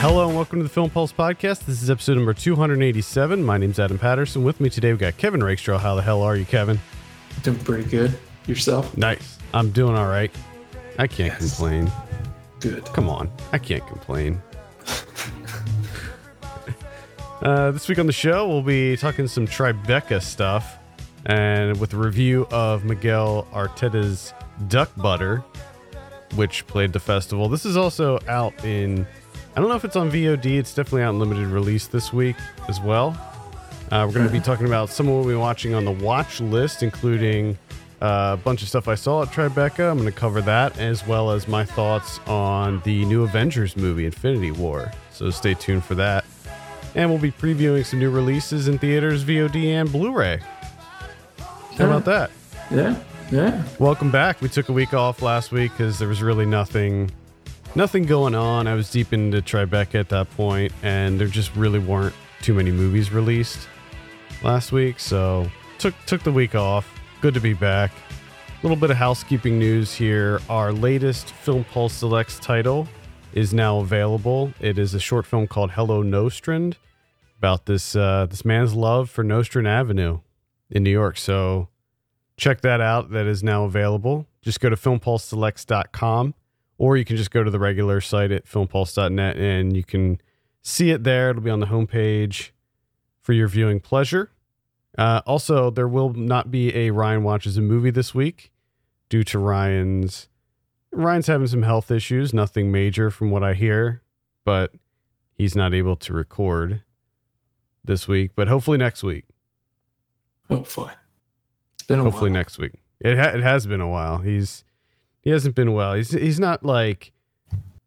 Hello and welcome to the Film Pulse podcast. This is episode number 287. My name's Adam Patterson. With me today, we've got Kevin Rakestraw. How the hell are you, Kevin? Doing pretty good. Yourself? Nice. I'm doing all right. I can't Yes. complain. Good. Come on. I can't complain. uh, this week on the show, we'll be talking some Tribeca stuff and with a review of Miguel Arteta's Duck Butter, which played the festival. This is also out in, I don't know if it's on VOD, it's definitely out in limited release this week as well. Uh, we're going to be talking about some of what been watching on the watch list, including uh, a bunch of stuff I saw at Tribeca. I'm going to cover that, as well as my thoughts on the new Avengers movie, Infinity War. So stay tuned for that. And we'll be previewing some new releases in theaters, VOD, and Blu ray. How about that? Yeah. Yeah. Welcome back. We took a week off last week because there was really nothing, nothing going on. I was deep into Tribeca at that point, and there just really weren't too many movies released last week. So took took the week off. Good to be back. A little bit of housekeeping news here. Our latest Film Pulse Selects title is now available. It is a short film called Hello Nostrand about this uh, this man's love for Nostrand Avenue in New York. So check that out. That is now available. Just go to filmpulseselects.com or you can just go to the regular site at filmpulse.net and you can see it there. It'll be on the homepage for your viewing pleasure. Uh, also, there will not be a Ryan watches a movie this week due to Ryan's Ryan's having some health issues, nothing major from what I hear, but he's not able to record this week, but hopefully next week. Hopefully. It's been a hopefully while. next week. It ha- it has been a while. He's he hasn't been well. He's he's not like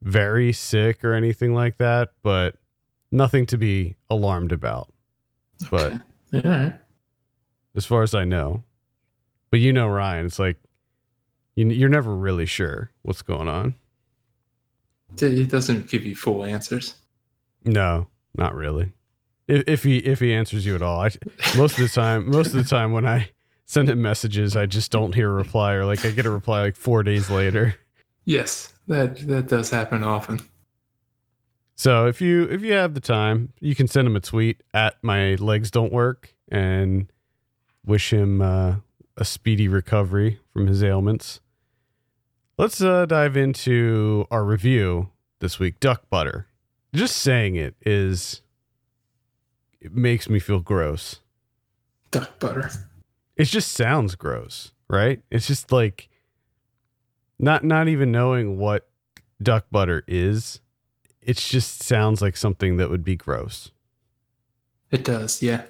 very sick or anything like that, but nothing to be alarmed about. But Okay. Right. as far as I know, but you know Ryan, it's like you you're never really sure what's going on. It doesn't give you full answers. No, not really. If, if he if he answers you at all, I most of the time most of the time when I send him messages, I just don't hear a reply or like I get a reply like four days later. Yes, that that does happen often. So if you if you have the time, you can send him a tweet at my legs don't work and wish him uh, a speedy recovery from his ailments. Let's uh, dive into our review this week. Duck butter. Just saying it is it makes me feel gross. Duck butter. It just sounds gross, right? It's just like not not even knowing what duck butter is. It just sounds like something that would be gross. It does, yeah.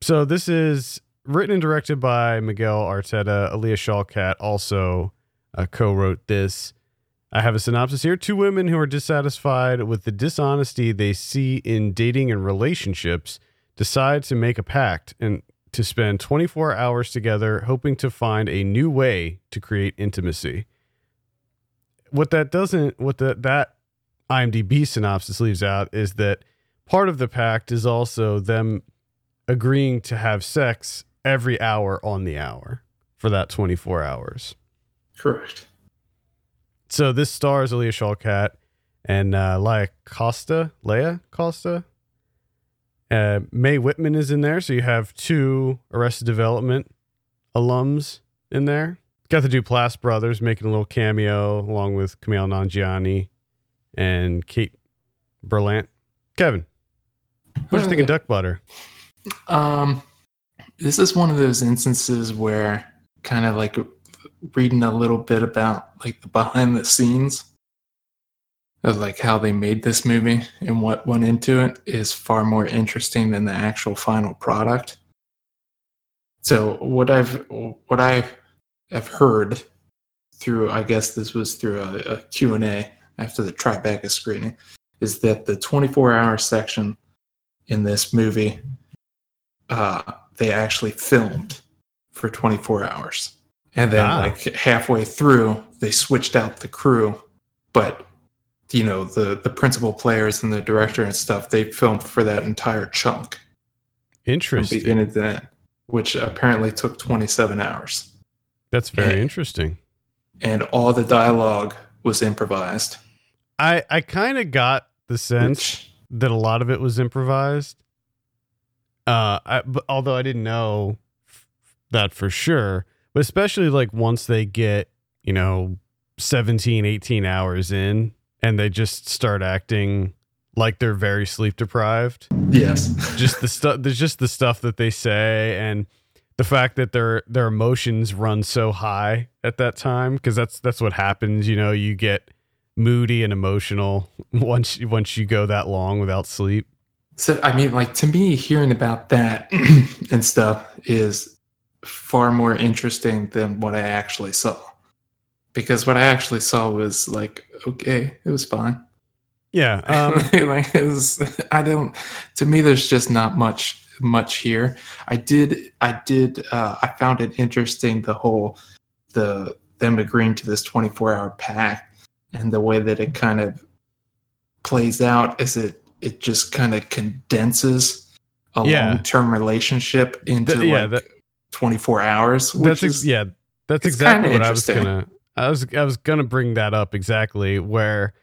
So this is written and directed by Miguel Arteta. Alia Shawkat also uh, co-wrote this. I have a synopsis here. Two women who are dissatisfied with the dishonesty they see in dating and relationships decide to make a pact and to spend 24 hours together hoping to find a new way to create intimacy. What that doesn't what the, that IMDb synopsis leaves out is that part of the pact is also them agreeing to have sex every hour on the hour for that 24 hours. Correct. So this stars Alia Shawkat and uh, Laia Costa. Laia Costa. Uh, Mae Whitman is in there, so you have two Arrested Development alums in there. Got the Duplass brothers making a little cameo along with Kumail Nanjiani and Kate Berlant. Kevin, what do you think of Duck Butter? Um, this is one of those instances where kind of like reading a little bit about like the behind the scenes of like how they made this movie and what went into it is far more interesting than the actual final product. So what I've what I have heard through I guess this was through a, a Q&A after the Tribeca screening is that the 24 hour section in this movie uh, they actually filmed for 24 hours. And then, Ah. like halfway through, they switched out the crew, but you know the the principal players and the director and stuff they filmed for that entire chunk from Interesting. beginning to end, which apparently took 27 hours. That's very Yeah. interesting. And all the dialogue was improvised. I I kind of got the sense Which- that a lot of it was improvised. Uh, I, but although I didn't know f- that for sure, but especially like once they get, you know, 17, 18 hours in and they just start acting like they're very sleep deprived. yes. Just the stuff, there's just the stuff that they say and the fact that their their emotions run so high at that time because that's that's what happens, you know, you get moody and emotional once once you go that long without sleep. So I mean, like to me, hearing about that and stuff is far more interesting than what I actually saw. Because what I actually saw was like, okay, it was fine. Yeah, um, like it was, I don't. To me, there's just not much much here. I did, I did, uh, I found it interesting the whole the them agreeing to this 24 hour pack and the way that it kind of plays out is it it just kind of condenses a Yeah. long term relationship into Th- yeah, like that- 24 hours. Which that's ex- is, yeah, that's exactly what I was gonna. I was I was gonna bring that up exactly where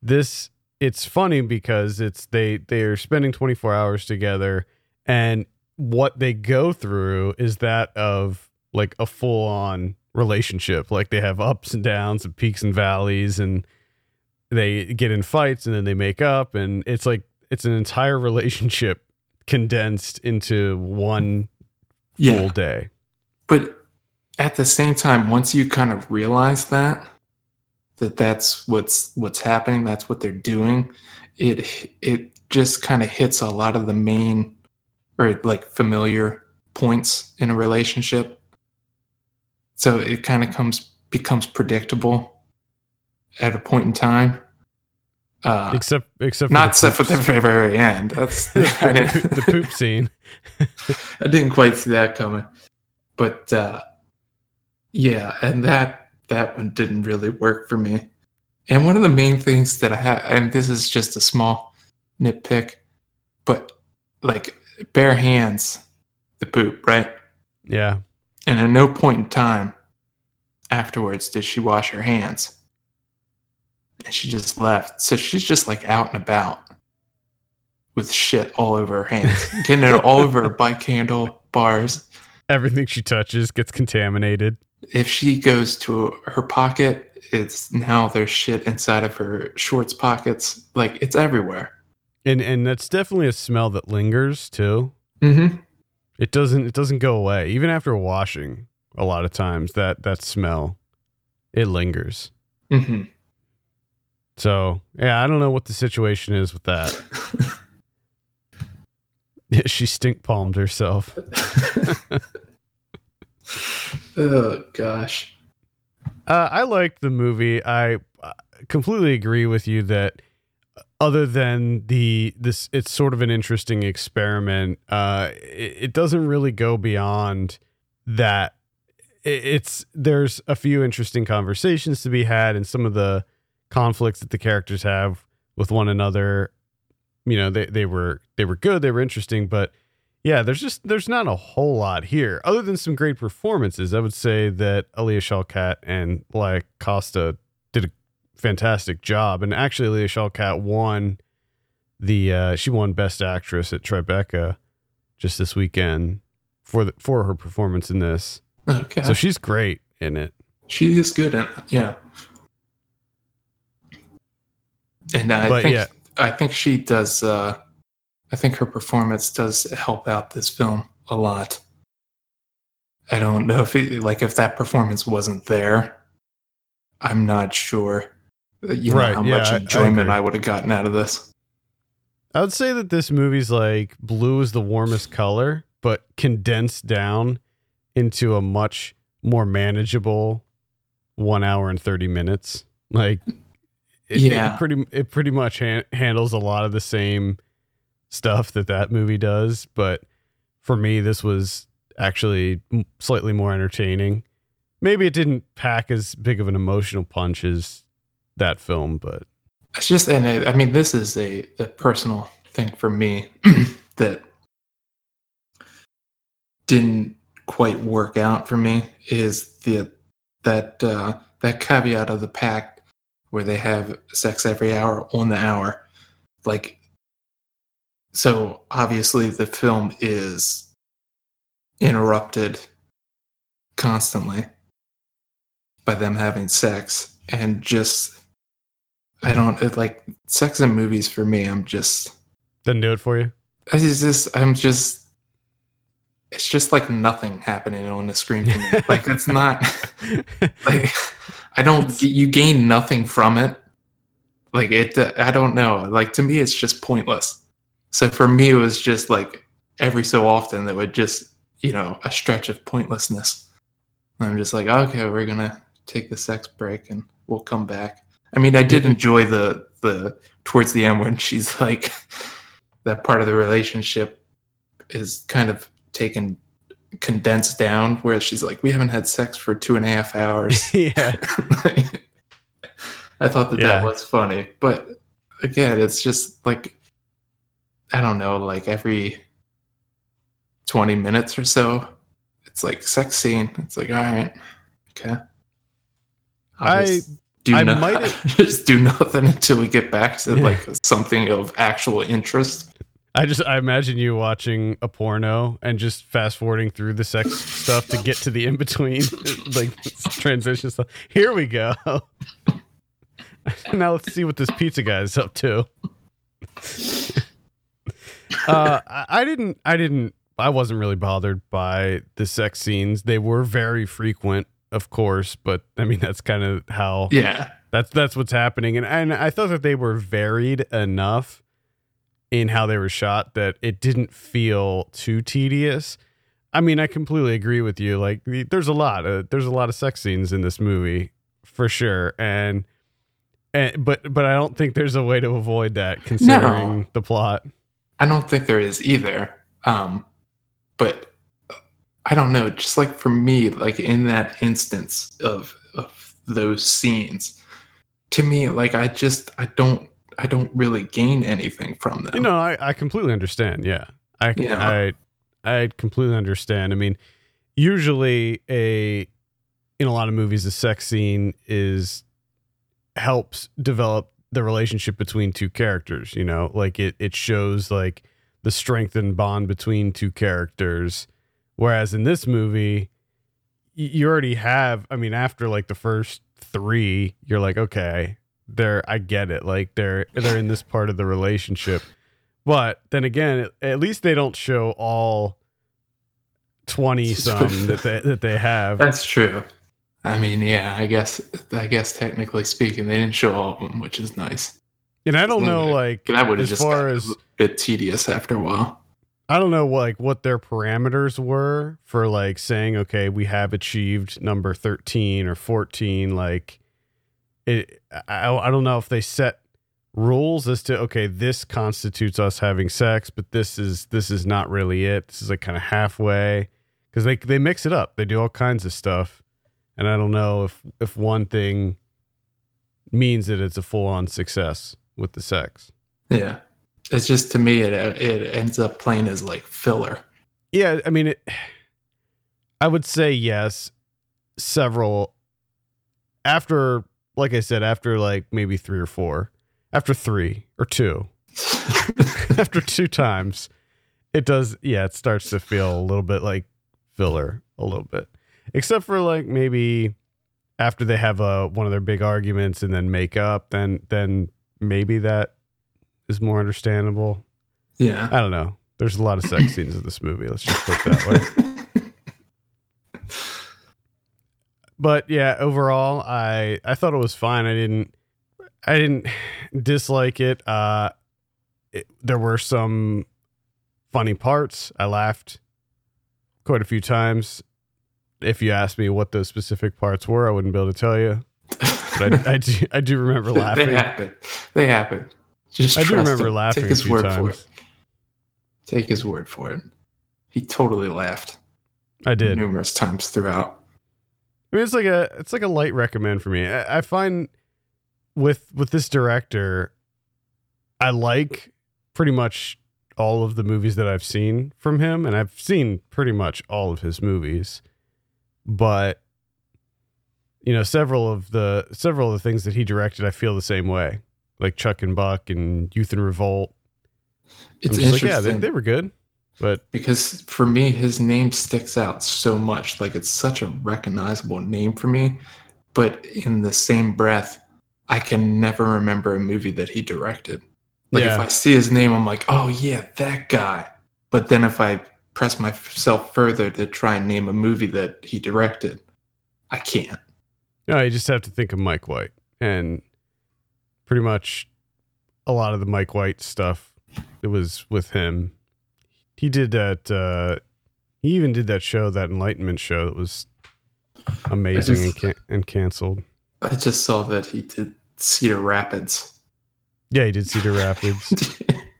this. It's funny because it's they they are spending 24 hours together, and what they go through is that of like a full on relationship. Like they have ups and downs and peaks and valleys, and they get in fights and then they make up, and it's like it's an entire relationship condensed into one yeah. full day. But at the same time, once you kind of realize that that that's what's what's happening, that's what they're doing, it it just kind of hits a lot of the main or like familiar points in a relationship. So it kind of comes becomes predictable at a point in time. Uh, except except for not the except for the very, very end. That's the, the poop scene. I didn't quite see that coming, but uh, yeah, and that that one didn't really work for me. And one of the main things that I had, and this is just a small nitpick, but like bare hands, the poop, right? Yeah, And at no point in time afterwards did she wash her hands. And she just left. So she's just like out and about with shit all over her hands, getting it all over her bike handle bars. everything she touches gets contaminated. If she goes to her pocket, it's now there's shit inside of her shorts pockets. Like it's everywhere. And and that's definitely a smell that lingers too. Mm-hmm. It doesn't it doesn't go away even after washing. A lot of times that that smell it lingers. Mm-hmm. So yeah, I don't know what the situation is with that. she stink palmed herself. oh gosh. Uh, I liked the movie. I uh, completely agree with you that other than the this, it's sort of an interesting experiment. Uh, it, it doesn't really go beyond that. It, it's there's a few interesting conversations to be had, and some of the conflicts that the characters have with one another. You know, they they were they were good. They were interesting, but yeah, there's just there's not a whole lot here other than some great performances. I would say that Alia Shawkat and Laia Costa did a fantastic job, and actually, Alia Shawkat won the uh, she won Best Actress at Tribeca just this weekend for the, for her performance in this. Okay. So she's great in it. She is good at yeah. And I But think yeah. I think she does uh I think her performance does help out this film a lot. I don't know if it, like if that performance wasn't there, I'm not sure uh, you know Right, how yeah, much I- I enjoyment. I, would have gotten out of this. I would say that this movie's like blue is the warmest color, but condensed down into a much more manageable one hour and 30 minutes. Like, it, Yeah. it pretty, it pretty much han- handles a lot of the same stuff that that movie does. But for me, this was actually slightly more entertaining. Maybe it didn't pack as big of an emotional punch as that film, but It's just, and I, I mean, this is a, a personal thing for me that didn't quite work out for me is the that uh, that caveat of the pact where they have sex every hour on the hour. like so obviously the film is interrupted constantly by them having sex and just I don't it, like sex in movies for me. I'm just Doesn't do it for you. I just I'm just it's just like nothing happening on the screen for me. like it's not like I don't you gain nothing from it. Like it I don't know. Like to me it's just pointless. So for me it was just like every so often that would just, you know, a stretch of pointlessness. And I'm just like, okay, we're gonna take the sex break and we'll come back. I mean, I did enjoy the the towards the end when she's like that part of the relationship is kind of taken condensed down where she's like, we haven't had sex for two and a half hours. yeah. I thought that Yeah. that was funny, but again, it's just like I don't know, like every twenty minutes or so, it's like sex scene. It's like, all right, okay. I'll I- do I no- might- just do nothing until we get back to Yeah. like something of actual interest. I just I imagine you watching a porno and just fast forwarding through the sex stuff to get to the in between like transition stuff. Here we go. now let's see what this pizza guy is up to. Uh, I, I didn't. I didn't. I wasn't really bothered by the sex scenes. They were very frequent, of course, but I mean that's kind of how Yeah, that's that's what's happening, and and I thought that they were varied enough in how they were shot that it didn't feel too tedious. I mean, I completely agree with you. Like, there's a lot, of, there's a lot of sex scenes in this movie for sure, and and but but I don't think there's a way to avoid that considering the plot. I don't think there is either. Um, but I don't know. Just like for me, like in that instance of of those scenes, to me, like I just I don't I don't really gain anything from them. You know, I, I completely understand. Yeah. I, Yeah. I I completely understand. I mean, usually a in a lot of movies, a sex scene is helps develop the relationship between two characters. You know, like it it shows like the strength and bond between two characters. Whereas in this movie, you already have. I mean, after like the first three, you're like, okay, they're I get it. Like they're they're in this part of the relationship. But then again, at least they don't show all twenty some that they that they have. That's true. I mean, yeah, I guess I guess technically speaking, they didn't show all of them, which is nice. And I don't know like That would have as just far as a bit tedious after a while. I don't know like what their parameters were for like saying okay, we have achieved number 13 or 14 like it I, I don't know if they set rules as to okay, this constitutes us having sex, but this is this is not really it. This is like kind of halfway cuz they they mix it up. They do all kinds of stuff. And I don't know if if one thing means that it's a full-on success with the sex. Yeah, it's just to me, it it ends up playing as like filler. Yeah, I mean, it, I would say yes. Several after, like I said, after like maybe three or four, after three or two, after two times, it does. Yeah, it starts to feel a little bit like filler, a little bit, except for like maybe after they have a one of their big arguments and then make up, then then maybe that is more understandable. yeah. I don't know. There's a lot of sex scenes in this movie. Let's just put it that way. But yeah, overall, I I thought it was fine. I didn't I didn't dislike it. Uh, it, there were some funny parts. I laughed quite a few times. If you asked me what those specific parts were, I wouldn't be able to tell you. But I, I do I do remember laughing. They happen. They happen. Just I do remember him. laughing Take his word for it. Take his word for it. He totally laughed I did. numerous times throughout. I mean, it's like a it's like a light recommend for me. I, I find with with this director, I like pretty much all of the movies that I've seen from him, and I've seen pretty much all of his movies. But you know, several of the several of the things that he directed, I feel the same way. like Chuck and Buck and Youth in Revolt. It's I'm like, interesting yeah, they, they were good, but because for me, his name sticks out so much. Like it's such a recognizable name for me, but in the same breath, I can never remember a movie that he directed. Like Yeah. if I see his name, I'm like, oh yeah, that guy. But then if I press myself further to try and name a movie that he directed, I can't. no, you just have to think of Mike White and pretty much a lot of the Mike White stuff. It was with him. He did that. uh He even did that show, that Enlightenment show, that was amazing just- and, can- and canceled. I just saw that he did Cedar Rapids. Yeah, he did Cedar Rapids.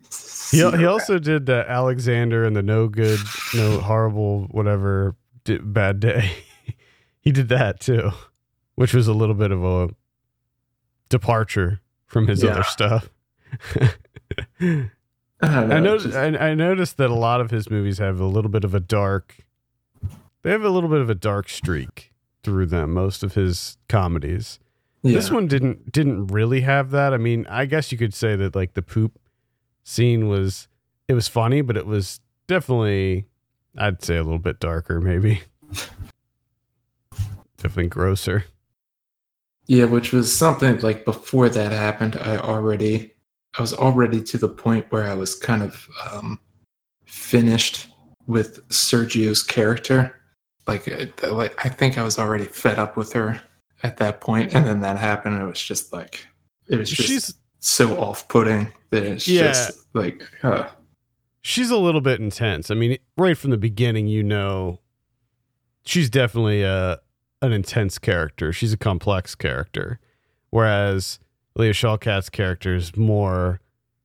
He, he also did uh, Alexander and the No Good, No Horrible, whatever di- Bad Day. he did that too, which was a little bit of a departure from his Yeah. other stuff. I, know, I noticed. just- I, I noticed that a lot of his movies have a little bit of a dark. They have a little bit of a dark streak through them. Most of his comedies. This one didn't didn't really have that. I mean, I guess you could say that like the poop scene was it was funny, but it was definitely I'd say a little bit darker maybe. definitely grosser. Yeah, which was something like before that happened, I already I was already to the point where I was kind of um finished with Sergio's character. Like I- like I think I was already fed up with her at that point and then that happened and it was just like it was just She's so off-putting that it's Yeah. just like uh, she's a little bit intense. I mean, right from the beginning you know she's definitely a an intense character. She's a complex character. Whereas Leah Shawkat's character is more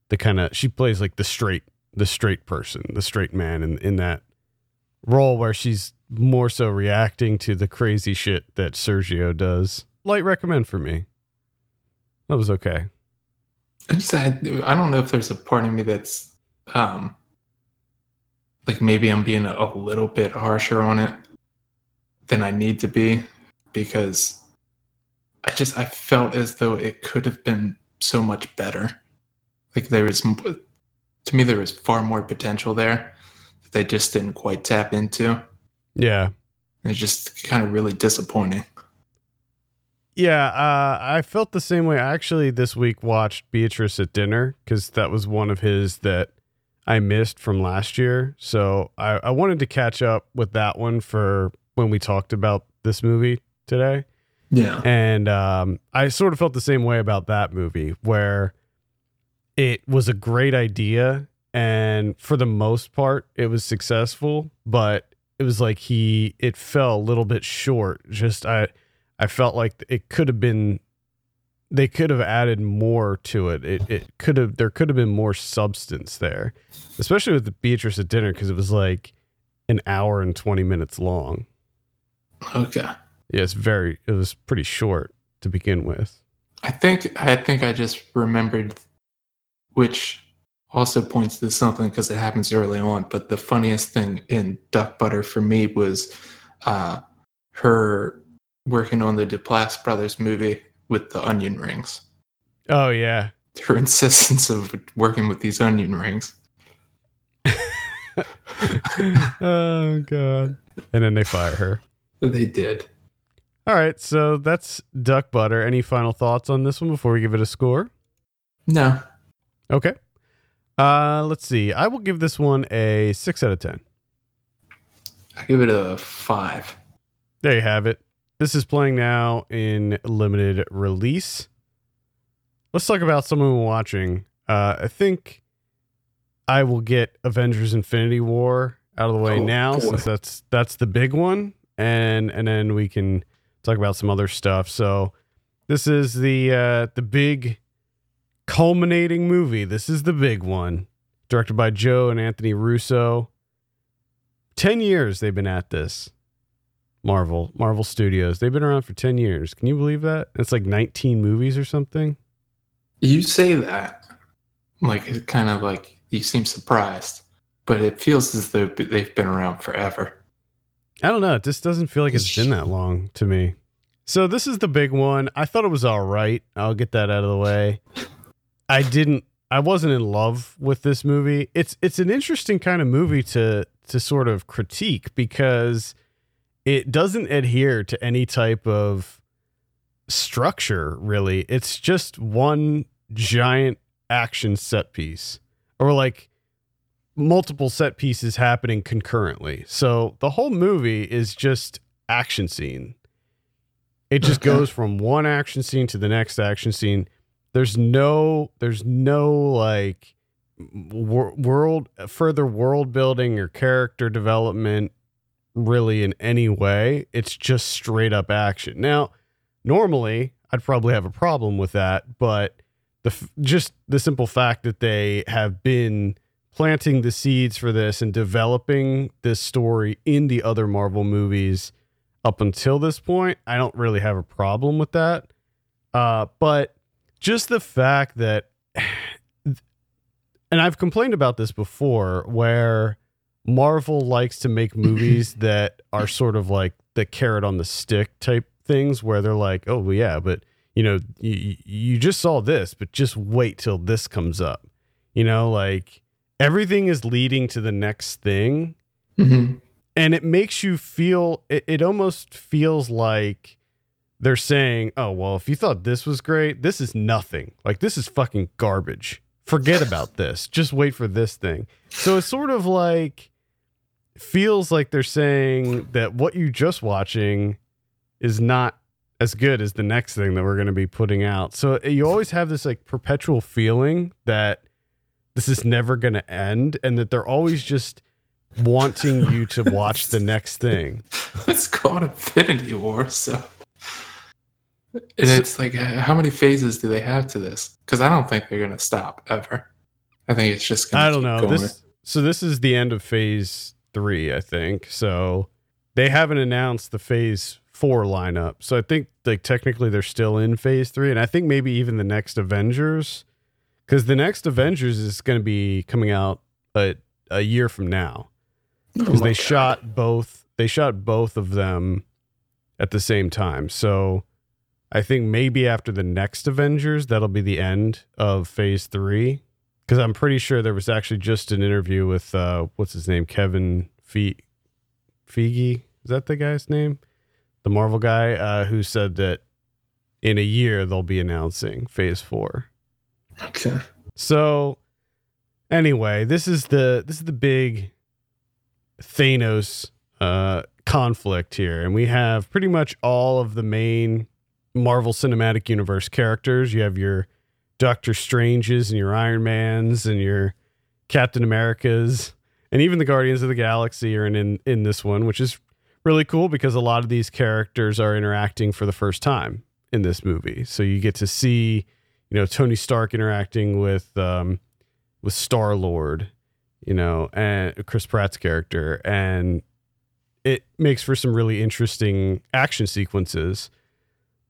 the kind of she plays like the straight the straight person, the straight man in in that role where she's more so reacting to the crazy shit that Sergio does. Light recommend for me. That was okay. I just I, I don't know if there's a part of me that's um like maybe I'm being a, a little bit harsher on it than I need to be because I just I felt as though it could have been so much better. Like there was to me there was far more potential there that they just didn't quite tap into. Yeah. It's just kind of really disappointing. Yeah, uh, I felt the same way. I actually this week watched Beatriz at Dinner because that was one of his that I missed from last year. So I, I wanted to catch up with that one for when we talked about this movie today. Yeah. And um, I sort of felt the same way about that movie, where it was a great idea. And for the most part, it was successful, but it was like he, it fell a little bit short. Just, I, I felt like it could have been, they could have added more to it. It, it could have, there could have been more substance there, especially with the Beatriz at Dinner, because it was like an hour and 20 minutes long. Okay. Yeah, it's very. It was pretty short to begin with. I think I think I just remembered, which also points to something because it happens early on. But the funniest thing in Duck Butter for me was uh, her working on the Duplass brothers movie with the onion rings. Oh yeah, Her insistence of working with these onion rings. oh god. And then they fire her. They did. All right, so that's Duck Butter. Any final thoughts on this one before we give it a score? No, Okay. Uh, let's see. I will give this one a six out of ten. I give it a five. There you have it. This is playing now in limited release. Let's talk about someone we're watching. Uh, I think I will get Avengers: Infinity War out of the way Oh, now, boy. since that's that's the big one, and and then we can talk about some other stuff. So this is the uh, the big culminating movie. This is the big one, directed by Joe and Anthony Russo. Ten years they've been at this. Marvel, Marvel Studios. They've been around for 10 years. Can you believe that? It's like 19 movies or something. You say that, like it kind of like you seem surprised, but it feels as though they've been around forever. I don't know. It just doesn't feel like it's been that long to me. So this is the big one. I thought it was all right. I'll get that out of the way. I didn't I wasn't in love with this movie. It's it's an interesting kind of movie to to sort of critique because it doesn't adhere to any type of structure really. It's just one giant action set piece or like multiple set pieces happening concurrently. So the whole movie is just action scene. It just goes from one action scene to the next action scene. There's no there's no like wor- world further world building or character development really in any way. It's just straight up action. Now, normally I'd probably have a problem with that, but the just the simple fact that they have been planting the seeds for this and developing this story in the other Marvel movies up until this point, I don't really have a problem with that. Uh, but just the fact that, and I've complained about this before, where Marvel likes to make movies that are sort of like the carrot on the stick type things, where they're like, oh, well, yeah, but you know, you, you just saw this, but just wait till this comes up. You know, like everything is leading to the next thing. Hmm and it makes you feel it, it almost feels like they're saying oh well if you thought this was great this is nothing. Like this is fucking garbage. Forget about this. Just wait for this thing. So it's sort of like feels like they're saying that what you just watching is not as good as the next thing that we're going to be putting out so you always have this like perpetual feeling that this is never going to end and that they're always just wanting you to watch the next thing. It's called Infinity War, so. And it's like, uh, how many phases do they have to this? Because I don't think they're gonna stop ever. I think it's just. Gonna I don't know. Going. This so this is the end of phase 3, I think. So they haven't announced the phase 4 lineup. So I think like technically they're still in phase 3 and I think maybe even the next Avengers cuz the next Avengers is going to be coming out a, a year from now. Oh because my they God. shot both they shot both of them at the same time so i think maybe after the next avengers that'll be the end of phase three because i'm pretty sure there was actually just an interview with uh what's his name? Kevin Fe- feige? Is that the guy's name? The marvel guy uh who said that in a year they'll be announcing phase four. Okay. so anyway, this is the this is the big Thanos uh conflict here. And we have pretty much all of the main Marvel Cinematic Universe characters. You have your Doctor Stranges and your Iron Mans and your Captain Americas and even the Guardians of the Galaxy are in in, in this one, which is really cool because a lot of these characters are interacting for the first time in this movie. So you get to see you know Tony Stark interacting with um, with Star Lord, you know, and Chris Pratt's character, and it makes for some really interesting action sequences.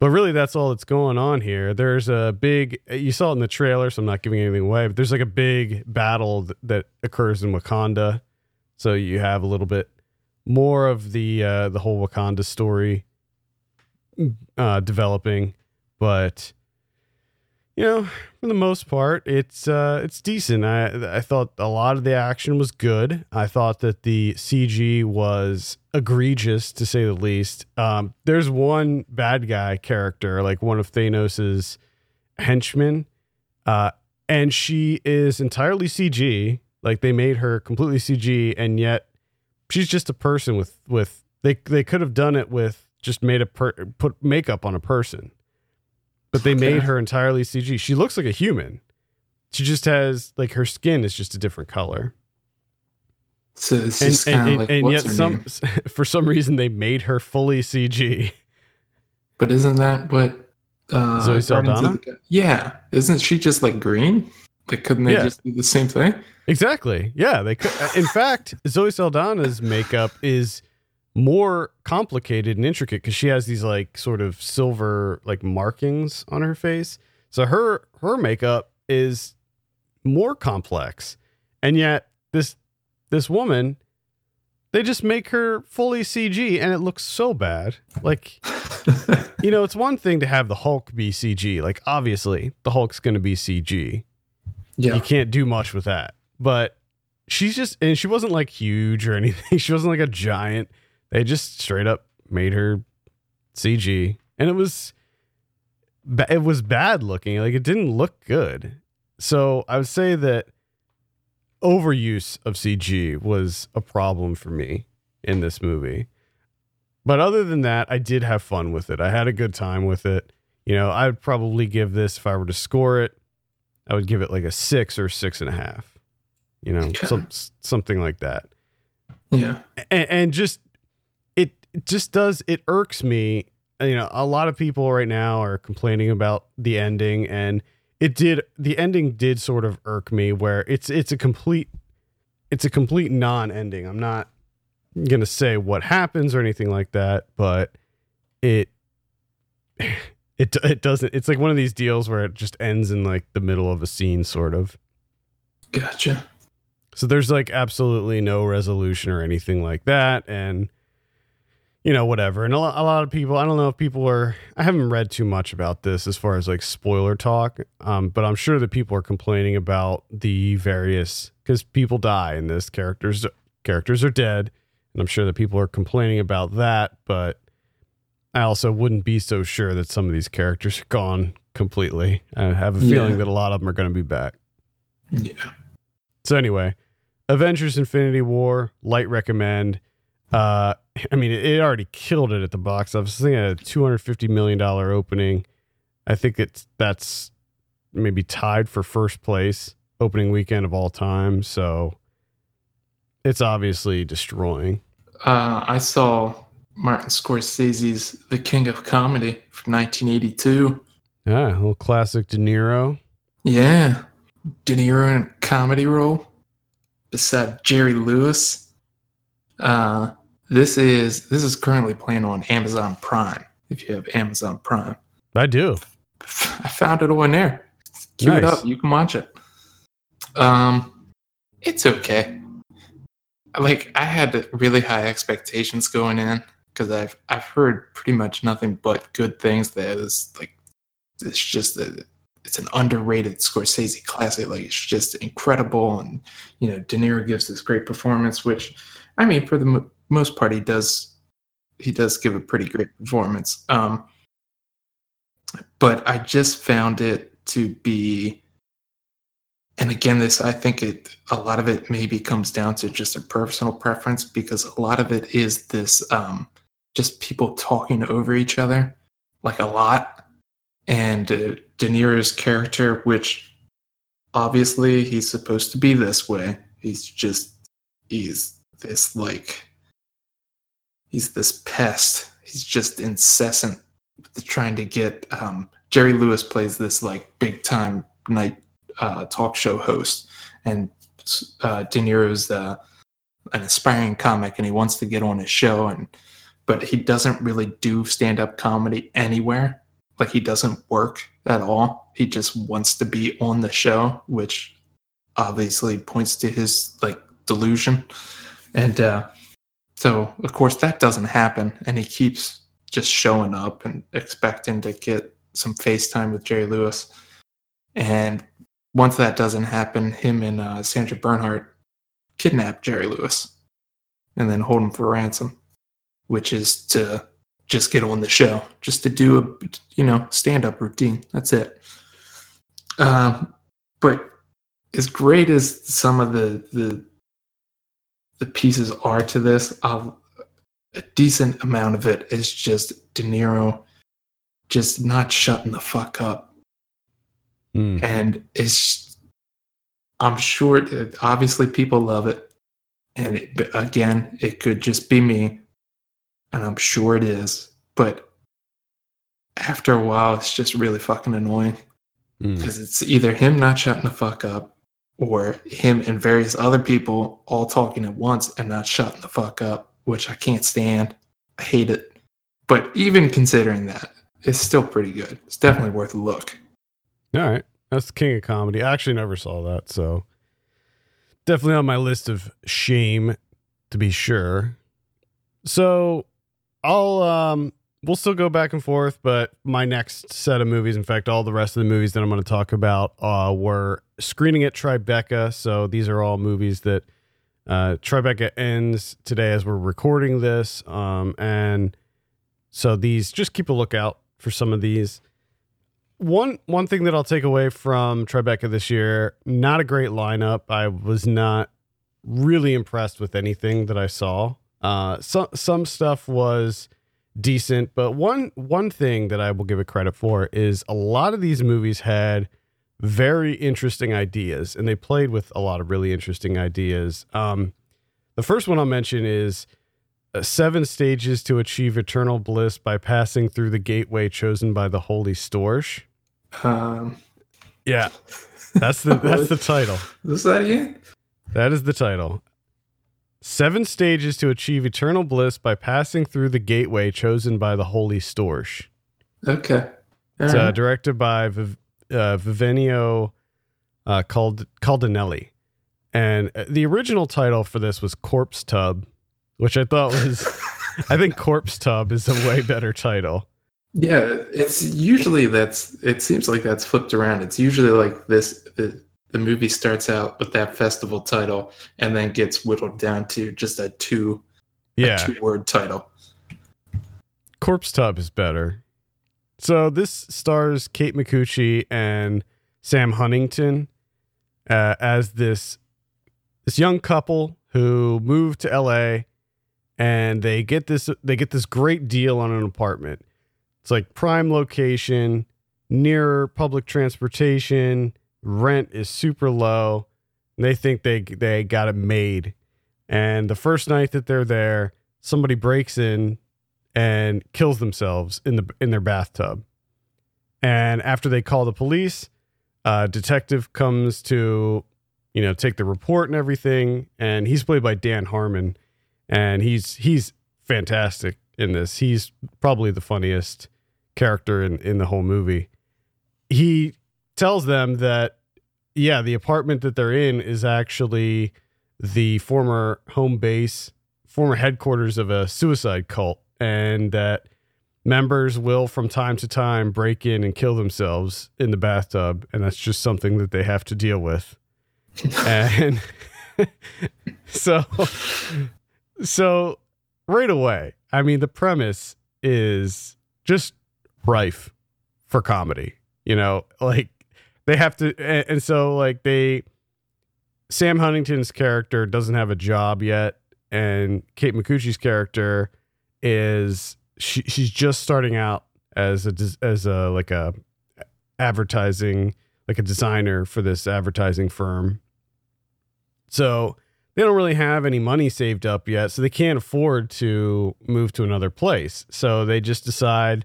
But really, that's all that's going on here. There's a big, you saw it in the trailer, so I'm not giving anything away, but there's like a big battle th- that occurs in Wakanda. So you have a little bit more of the uh, the whole Wakanda story uh, developing, but you know, for the most part, it's uh, it's decent. I I thought a lot of the action was good. I thought that the CG was egregious to say the least. Um, there's one bad guy character, like one of Thanos's henchmen, uh, and she is entirely CG. Like they made her completely CG, and yet she's just a person with with they they could have done it with just made a per, put makeup on a person but they Okay. made her entirely CG. She looks like a human. She just has like her skin is just a different color, So it's and just and, kind of and, like and yet some name? for some reason they made her fully CG. But isn't that what uh, Zoe Saldana? the Yeah, isn't she just like green? Like, couldn't they Yeah. just do the same thing? Exactly. Yeah, they could. In fact, Zoe Saldana's makeup is more complicated and intricate because she has these like sort of silver like markings on her face. So her her makeup is more complex, and yet this this woman they just make her fully CG and it looks so bad. Like you know, it's one thing to have the Hulk be CG. Like obviously the Hulk's going to be CG, Yeah. You can't do much with that. But she's just and she wasn't like huge or anything. She wasn't like a giant. They just straight up made her CG, and it was it was bad looking. Like it didn't look good. So I would say that overuse of CG was a problem for me in this movie. But other than that, I did have fun with it. I had a good time with it. You know, I would probably give this if I were to score it, I would give it like a six or six and a half. You know, Okay. some, something like that Yeah. and, and just it just does it irks me you know a lot of people right now are complaining about the ending and it did the ending did sort of irk me where it's it's a complete it's a complete non-ending i'm not gonna say what happens or anything like that but it it it doesn't it's like one of these deals where it just ends in like the middle of a scene sort of Gotcha. so there's like absolutely no resolution or anything like that. And, you know, whatever. And a lot, a lot of people, I don't know if people are, I haven't read too much about this as far as like spoiler talk. Um, but I'm sure that people are complaining about the various, because people die in this characters, characters are dead. And I'm sure that people are complaining about that. But I also wouldn't be so sure that some of these characters are gone completely. I have a feeling Yeah. that a lot of them are going to be back. Yeah. So anyway, Avengers Infinity War, light recommend. Uh I mean it, already killed it at the box office. I think a 250 million dollar opening. I think it's that's maybe tied for first place opening weekend of all time, so it's obviously destroying. Uh, I saw Martin Scorsese's The King of Comedy from 1982. Yeah, a little classic De Niro. Yeah. De Niro in a comedy role beside Jerry Lewis. Uh, this is this is currently playing on Amazon Prime. If you have Amazon Prime, I do. I found it on there. Cue it up. You can watch it. Um, it's okay. Like I had really high expectations going in because I've I've heard pretty much nothing but good things. That is like it's just a, it's an underrated Scorsese classic. Like it's just incredible, and you know De Niro gives this great performance. Which I mean, for the most part, he does he does give a pretty great performance. Um, but I just found it to be and again this i think it a lot of it maybe comes down to just a personal preference because a lot of it is this um just people talking over each other like a lot and uh, de niro's character which obviously he's supposed to be this way he's just he's this like he's this pest he's just incessant trying to get um jerry lewis plays this like big time night uh, talk show host, and uh, De Niro's uh, an aspiring comic, and he wants to get on his show, and but he doesn't really do stand up comedy anywhere. Like he doesn't work at all. He just wants to be on the show, which obviously points to his like delusion, and uh, so of course that doesn't happen, and he keeps just showing up and expecting to get some FaceTime with Jerry Lewis. And once that doesn't happen, him and uh, Sandra Bernhard kidnap Jerry Lewis and then hold him for ransom, which is to just get on the show, just to do a you know stand up routine. That's it. Um, but as great as some of the the the pieces are to this, a decent amount of it is just De Niro just not shutting the fuck up Hmm. and it's i'm sure it, obviously people love it and it, again it could just be me and i'm sure it is but after a while it's just really fucking annoying Hmm. because it's either him not shutting the fuck up or him and various other people all talking at once and not shutting the fuck up which i can't stand i hate it but even considering that it's still pretty good it's definitely worth a look All right. That's the king of comedy. I actually never saw that, so definitely on my list of shame to be sure. So I'll um we'll still go back and forth, but my next set of movies, in fact, all the rest of the movies that I'm going to talk about, uh, were screening at Tribeca. So these are all movies that uh, Tribeca ends today as we're recording this, um, and so these just keep a lookout for some of these. One one thing that I'll take away from Tribeca this year, not a great lineup. I was not really impressed with anything that I saw. Uh, some some stuff was decent, but one one thing that I will give it credit for is a lot of these movies had very interesting ideas, and they played with a lot of really interesting ideas. Um, the first one I'll mention is uh, seven stages to achieve eternal bliss by passing through the gateway chosen by the holy storch. Um, Yeah, that's the that's the title. is that you? That is the title. Seven stages to achieve eternal bliss by passing through the gateway chosen by the holy storch. Okay. It's uh, directed by Viv- uh, Vivieno uh, Cald- Caldinelli. And uh, the original title for this was Corpse Tub, which I thought was, I think Corpse Tub is a way better title. Yeah, it's usually that's. It seems like that's flipped around. It's usually like this. The, the movie starts out with that festival title and then gets whittled down to just a two yeah two word title. Corpse Tub is better. So this stars Kate Micucci and Sam Huntington uh, as this this young couple who move to LA and they get this they get this great deal on an apartment. It's like prime location, near public transportation, rent is super low. They think they they got it made. And the first night that they're there, somebody breaks in and kills themselves in the in their bathtub. And after they call the police, a detective comes to, you know, take the report and everything. And he's played by Dan Harmon, and he's he's fantastic in this. He's probably the funniest character in in the whole movie. He tells them that yeah, the apartment that they're in is actually the former home base, former headquarters of a suicide cult, and that members will from time to time break in and kill themselves in the bathtub, and that's just something that they have to deal with. and so, so right away, I mean, the premise is just rife for comedy. You know, like they have to, and, and so like they, Sam Huntington's character doesn't have a job yet, and Kate Micucci's character is she she's just starting out as a as a like a advertising like a designer for this advertising firm. So they don't really have any money saved up yet, so they can't afford to move to another place. So they just decide,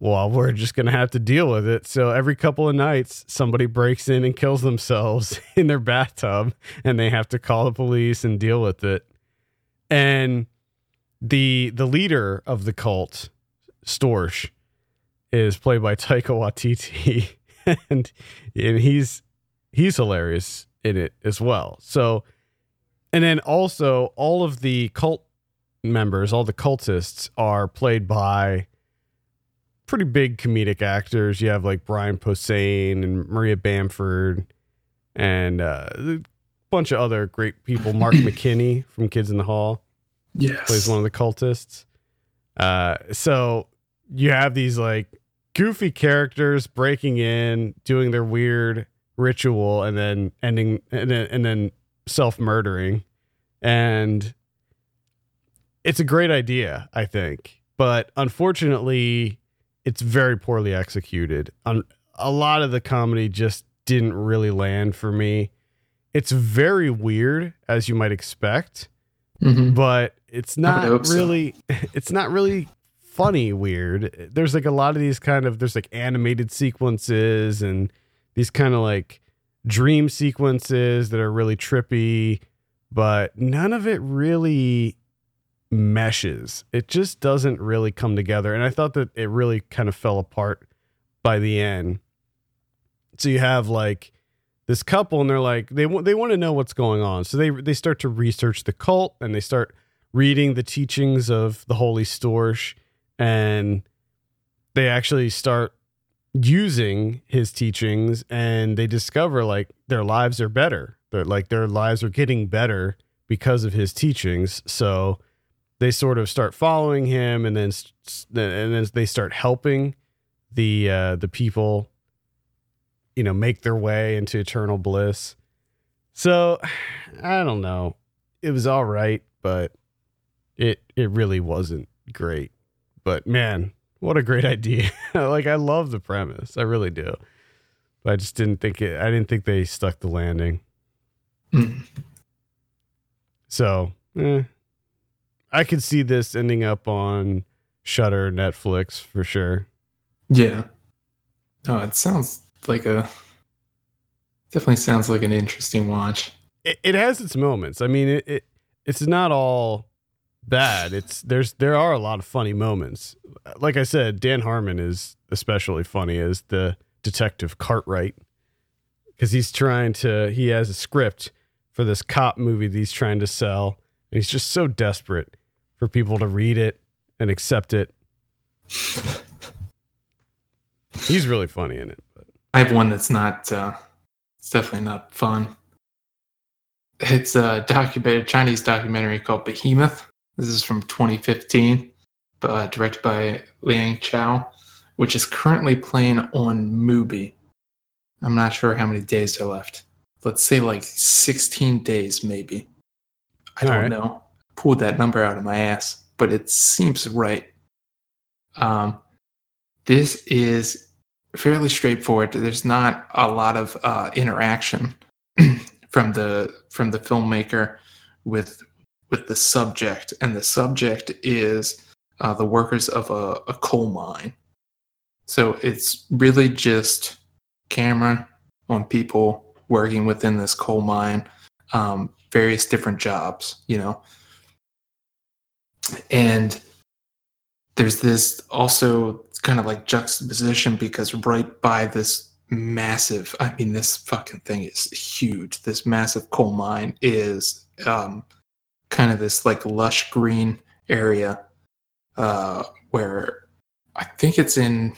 well, we're just going to have to deal with it. So every couple of nights, somebody breaks in and kills themselves in their bathtub, and they have to call the police and deal with it. And the the leader of the cult, Storch, is played by Taika Waititi, and and he's he's hilarious in it as well. So, and then also all of the cult members, all the cultists, are played by pretty big comedic actors. You have like Brian Posehn and Maria Bamford, and uh, a bunch of other great people. Mark McKinney from Kids in the Hall Yes. plays one of the cultists. Uh, so you have these like goofy characters breaking in, doing their weird ritual, and then ending and then, and then self murdering, and it's a great idea, I think, but unfortunately, it's very poorly executed. On a lot of the comedy just didn't really land for me. It's very weird, as you might expect Mhm. but it's not hope so. really it's not really funny weird there's like a lot of these kind of there's like animated sequences and these kind of like dream sequences that are really trippy but none of it really meshes it just doesn't really come together and i thought that it really kind of fell apart by the end so you have like this couple and they're like they want they want to know what's going on so they they start to research the cult and they start reading the teachings of the holy storch and they actually start using his teachings and they discover like their lives are better. They're like their lives are getting better because of his teachings. So they sort of start following him and then and then they start helping the uh the people you know make their way into eternal bliss. So I don't know. It was all right, but it it really wasn't great. But man, what a great idea. like I love the premise. I really do. But I just didn't think it I didn't think they stuck the landing. Mm. So, eh, I could see this ending up on Shudder, Netflix for sure. Yeah. Oh, it sounds like a definitely sounds like an interesting watch. It, it has its moments. I mean, it, it it's not all bad. It's there's there are a lot of funny moments. Like I said, Dan Harmon is especially funny as the detective Cartwright because he's trying to he has a script for this cop movie that he's trying to sell, and he's just so desperate for people to read it and accept it. he's really funny in it. But. I have one that's not. Uh, it's definitely not fun. It's a documented Chinese documentary called Behemoth. This is from 2015, uh, directed by Liang Chao, which is currently playing on Mubi. I'm not sure how many days are left. Let's say like 16 days, maybe. I don't right. know. Pulled that number out of my ass, but it seems right. Um, this is fairly straightforward. There's not a lot of uh, interaction from the from the filmmaker with with the subject, and the subject is uh, the workers of a, a coal mine. So it's really just camera on people working within this coal mine, um, various different jobs, you know. And there's this also kind of like juxtaposition because right by this massive, I mean, this fucking thing is huge. This massive coal mine is um, kind of this like lush green area uh, where I think it's in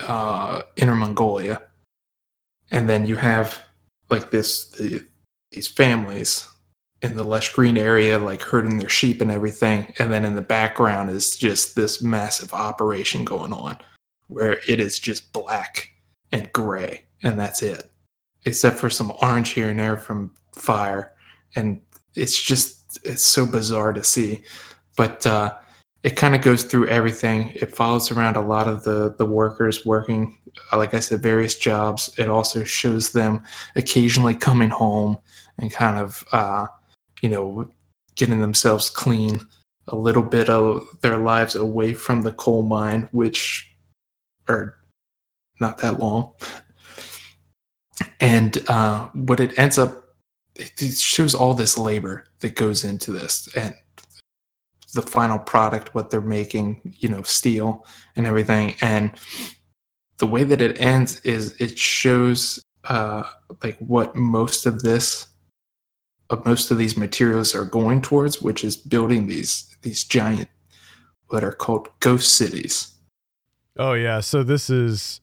uh, Inner Mongolia, and then you have like this the, these families in the lush green area, like herding their sheep and everything, and then in the background is just this massive operation going on, where it is just black and gray, and that's it, except for some orange here and there from fire, and it's just it's so bizarre to see, but uh, it kind of goes through everything. It follows around a lot of the the workers working, uh, like I said, various jobs. It also shows them occasionally coming home and kind of, uh, you know, getting themselves clean, a little bit of their lives away from the coal mine, which are not that long. And uh, what it ends up it shows all this labor that goes into this and the final product what they're making you know steel and everything and the way that it ends is it shows uh like what most of this of most of these materials are going towards which is building these these giant what are called ghost cities oh yeah so this is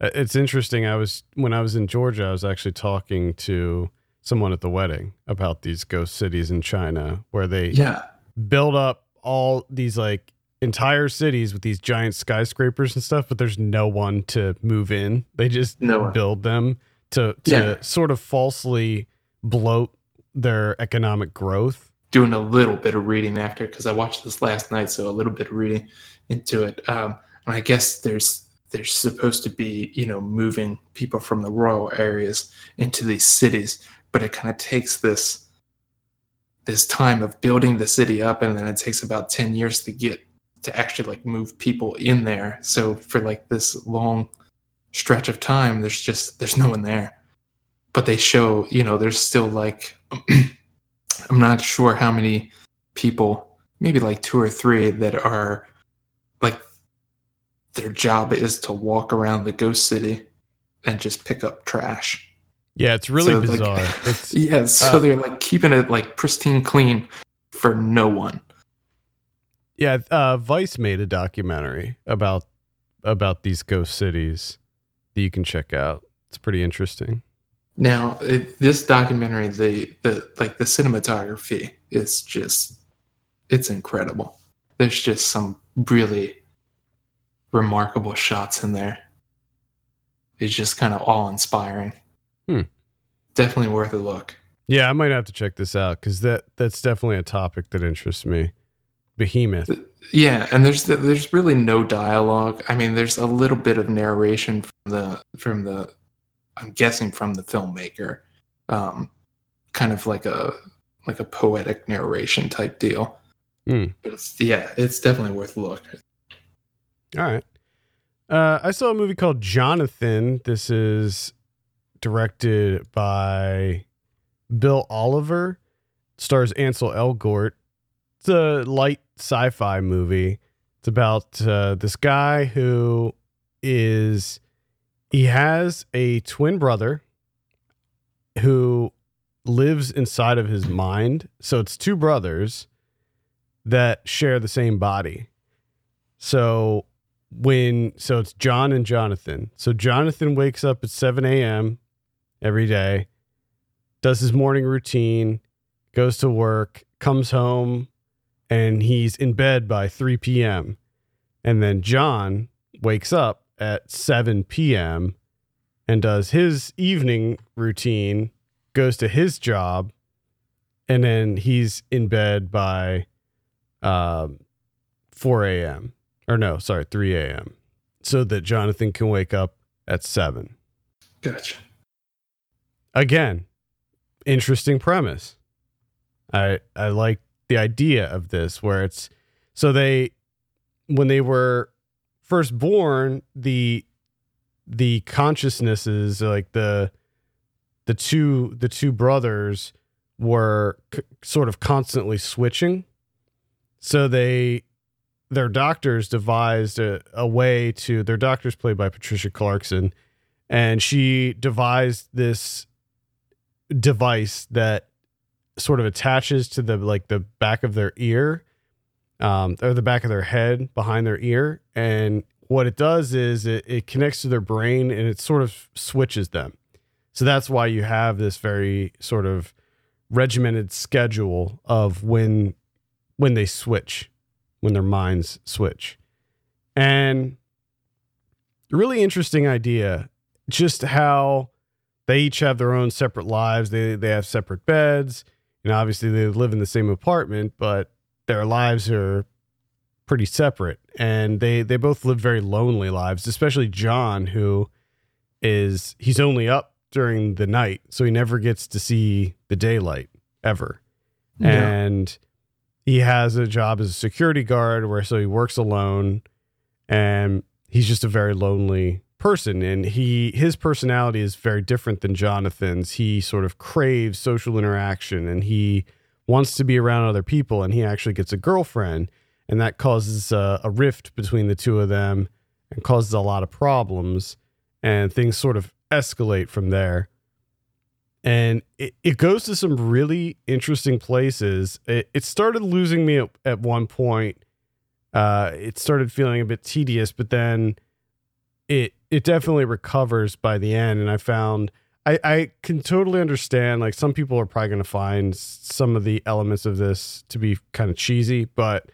uh, it's interesting i was when i was in georgia i was actually talking to someone at the wedding about these ghost cities in China where they yeah. build up all these like entire cities with these giant skyscrapers and stuff, but there's no one to move in. They just no build them to to yeah. sort of falsely bloat their economic growth. Doing a little bit of reading after because I watched this last night, so a little bit of reading into it. Um, and I guess there's there's supposed to be you know moving people from the rural areas into these cities but it kind of takes this this time of building the city up and then it takes about 10 years to get to actually like move people in there so for like this long stretch of time there's just there's no one there but they show you know there's still like i'm not sure how many people maybe like two or three that are like their job is to walk around the ghost city and just pick up trash yeah, it's really so, bizarre. Like, it's, yeah, so uh, they're like keeping it like pristine clean for no one. Yeah, uh, Vice made a documentary about about these ghost cities that you can check out. It's pretty interesting. Now, it, this documentary, the the like the cinematography is just it's incredible. There's just some really remarkable shots in there. It's just kind of awe inspiring. Hmm. Definitely worth a look. Yeah, I might have to check this out because that that's definitely a topic that interests me. Behemoth. Yeah, and there's there's really no dialogue. I mean, there's a little bit of narration from the from the I'm guessing from the filmmaker, um, kind of like a like a poetic narration type deal. Mm. But it's yeah, it's definitely worth a look. All right. Uh, I saw a movie called Jonathan. This is directed by Bill Oliver. Stars Ansel Elgort. It's a light sci-fi movie. It's about uh, this guy who is he has a twin brother who lives inside of his mind. So it's two brothers that share the same body. So when so it's John and Jonathan. So Jonathan wakes up at 7 a.m. every day, does his morning routine, goes to work, comes home, and he's in bed by 3 p.m. And then John wakes up at 7 p.m. and does his evening routine, goes to his job, and then he's in bed by um, 4 a.m. Or no, sorry, 3 a.m. So that Jonathan can wake up at 7. Gotcha. Again, interesting premise. I I like the idea of this where it's so they when they were first born, the the consciousnesses like the the two the two brothers were c- sort of constantly switching. So they their doctors devised a, a way to their doctors played by patricia clarkson and she devised this device that sort of attaches to the like the back of their ear um, or the back of their head behind their ear. And what it does is it, it connects to their brain and it sort of switches them. So that's why you have this very sort of regimented schedule of when when they switch when their minds switch. And really interesting idea just how they each have their own separate lives. They they have separate beds. And obviously they live in the same apartment but their lives are pretty separate and they they both live very lonely lives especially john who is he's only up during the night so he never gets to see the daylight ever Yeah. and he has a job as a security guard where so he works alone and he's just a very lonely person and he his personality is very different than Jonathan's he sort of craves social interaction and he wants to be around other people and he actually gets a girlfriend and that causes a, a rift between the two of them and causes a lot of problems and things sort of escalate from there. And it, it goes to some really interesting places. It, it started losing me at, at one point. Uh it started feeling a bit tedious but then it it definitely recovers by the end and i found i i can totally understand like some people are probably going to find some of the elements of this to be kind of cheesy but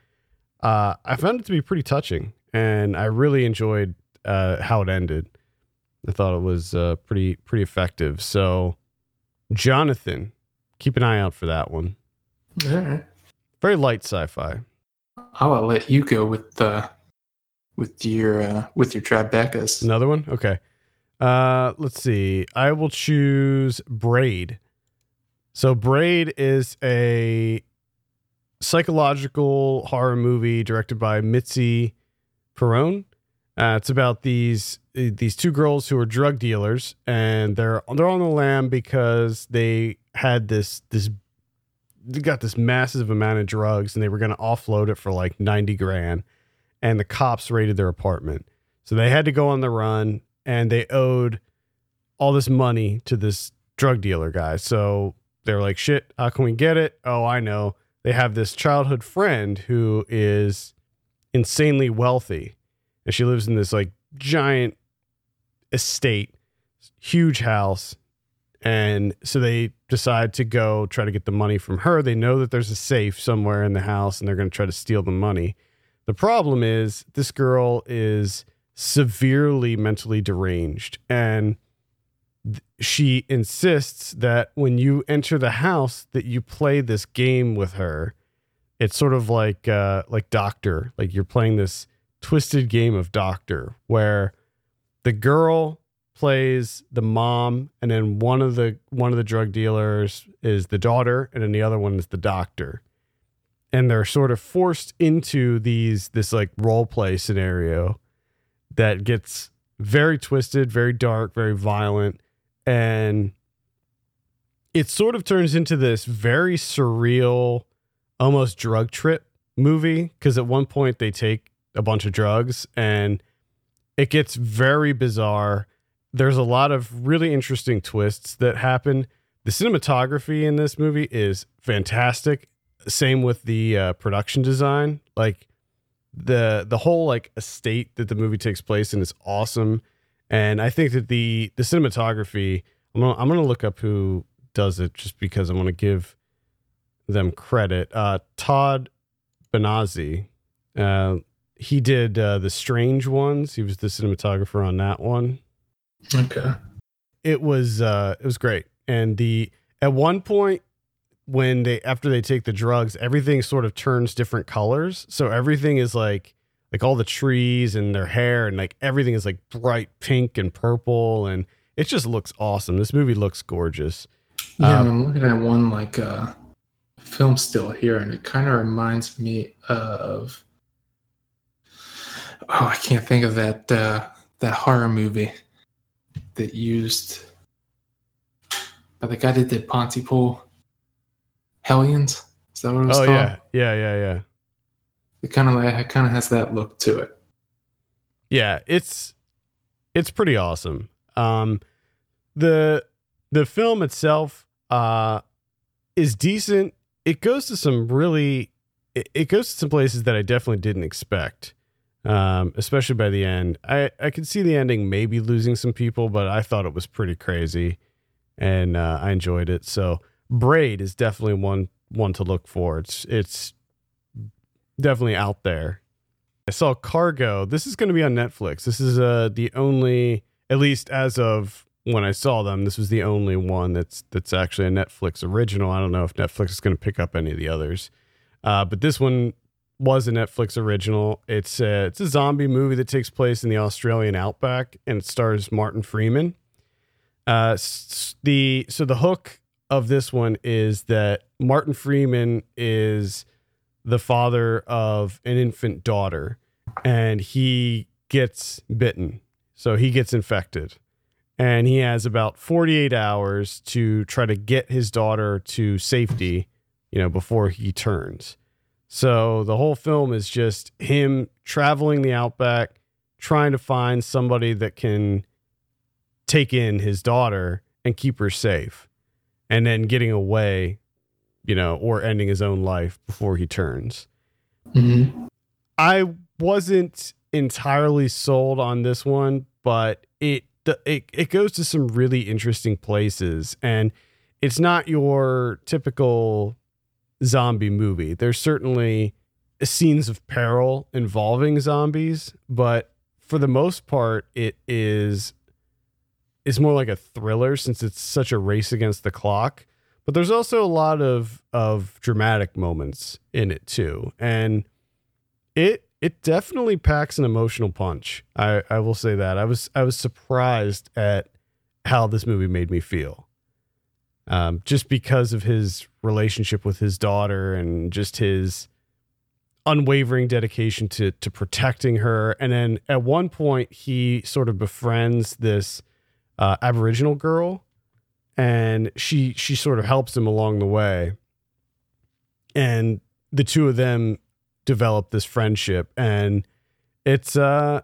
uh i found it to be pretty touching and i really enjoyed uh how it ended i thought it was uh pretty pretty effective so jonathan keep an eye out for that one All right. very light sci-fi I'll let you go with the with your uh, with your Tribeccas. Another one? Okay. Uh let's see. I will choose Braid. So Braid is a psychological horror movie directed by Mitzi Peirone. Uh, it's about these these two girls who are drug dealers and they're they're on the lam because they had this this they got this massive amount of drugs and they were going to offload it for like 90 grand and the cops raided their apartment. So they had to go on the run and they owed all this money to this drug dealer guy. So they're like, shit, how can we get it? Oh, I know. they have this childhood friend who is insanely wealthy, and she lives in this like giant estate, huge house, and so they decide to go try to get the money from her. They know that there's a safe somewhere in the house, and they're going to try to steal the money. The problem is this girl is severely mentally deranged. And she insists that when you enter the house that you play this game with her. It's sort of like uh like doctor like you're playing this twisted game of doctor where the girl plays the mom and then one of the one of the drug dealers is the daughter and then the other one is the doctor. And they're sort of forced into these this like role play scenario that gets very twisted very dark very violent and it sort of turns into this very surreal almost drug trip movie because at one point they take a bunch of drugs and it gets very bizarre. There's a lot of really interesting twists that happen. The cinematography in this movie is fantastic. Same with the uh, production design. Like the the whole like estate that the movie takes place in is awesome and I think that the the cinematography, I'm gonna, I'm gonna look up who does it just because I want to give them credit. Uh, Todd Benazzi, uh, he did uh, the Strange ones. He was the cinematographer on that one. Okay. It was uh, it was great, and the at one point when they after they take the drugs, everything sort of turns different colors. So everything is like like all the trees and their hair and like everything is like bright pink and purple and it just looks awesome. This movie looks gorgeous. Yeah, um, I'm looking at one like uh film still here and it kind of reminds me of oh, I can't think of that uh that horror movie that used by the guy that did Pontypool. Hellions. Is that what it was oh, called? yeah. Yeah, yeah, yeah. It kind of like it kind of has that look to it. Yeah, it's it's pretty awesome. Um, the the film itself uh, is decent. It goes to some really it, it goes to some places that I definitely didn't expect. Um, especially by the end. I, I could see the ending maybe losing some people, but I thought it was pretty crazy and uh, I enjoyed it. So Braid is definitely one one to look for. It's it's definitely out there. I saw Cargo. This is going to be on Netflix. This is uh, the only, at least as of when I saw them, this was the only one that's that's actually a Netflix original. I don't know if Netflix is going to pick up any of the others, uh, but this one was a Netflix original. It's a, it's a zombie movie that takes place in the Australian outback, and it stars Martin Freeman. Uh, the so the hook of this one is that Martin Freeman is the father of an infant daughter and he gets bitten. So he gets infected. And he has about 48 hours to try to get his daughter to safety, you know, before he turns. So the whole film is just him traveling the outback, trying to find somebody that can take in his daughter and keep her safe, and then getting away you know, or ending his own life before he turns. Mm-hmm. I wasn't entirely sold on this one, but it it it goes to some really interesting places, and it's not your typical zombie movie. There's certainly scenes of peril involving zombies, but for the most part, it is is more like a thriller since it's such a race against the clock but there's also a lot of of dramatic moments in it too. And it it definitely packs an emotional punch. I i will say that. I was i was surprised at how this movie made me feel um, just because of his relationship with his daughter and just his unwavering dedication to to protecting her. And then at one point he sort of befriends this uh, aboriginal girl and she she sort of helps him along the way and the two of them develop this friendship and it's uh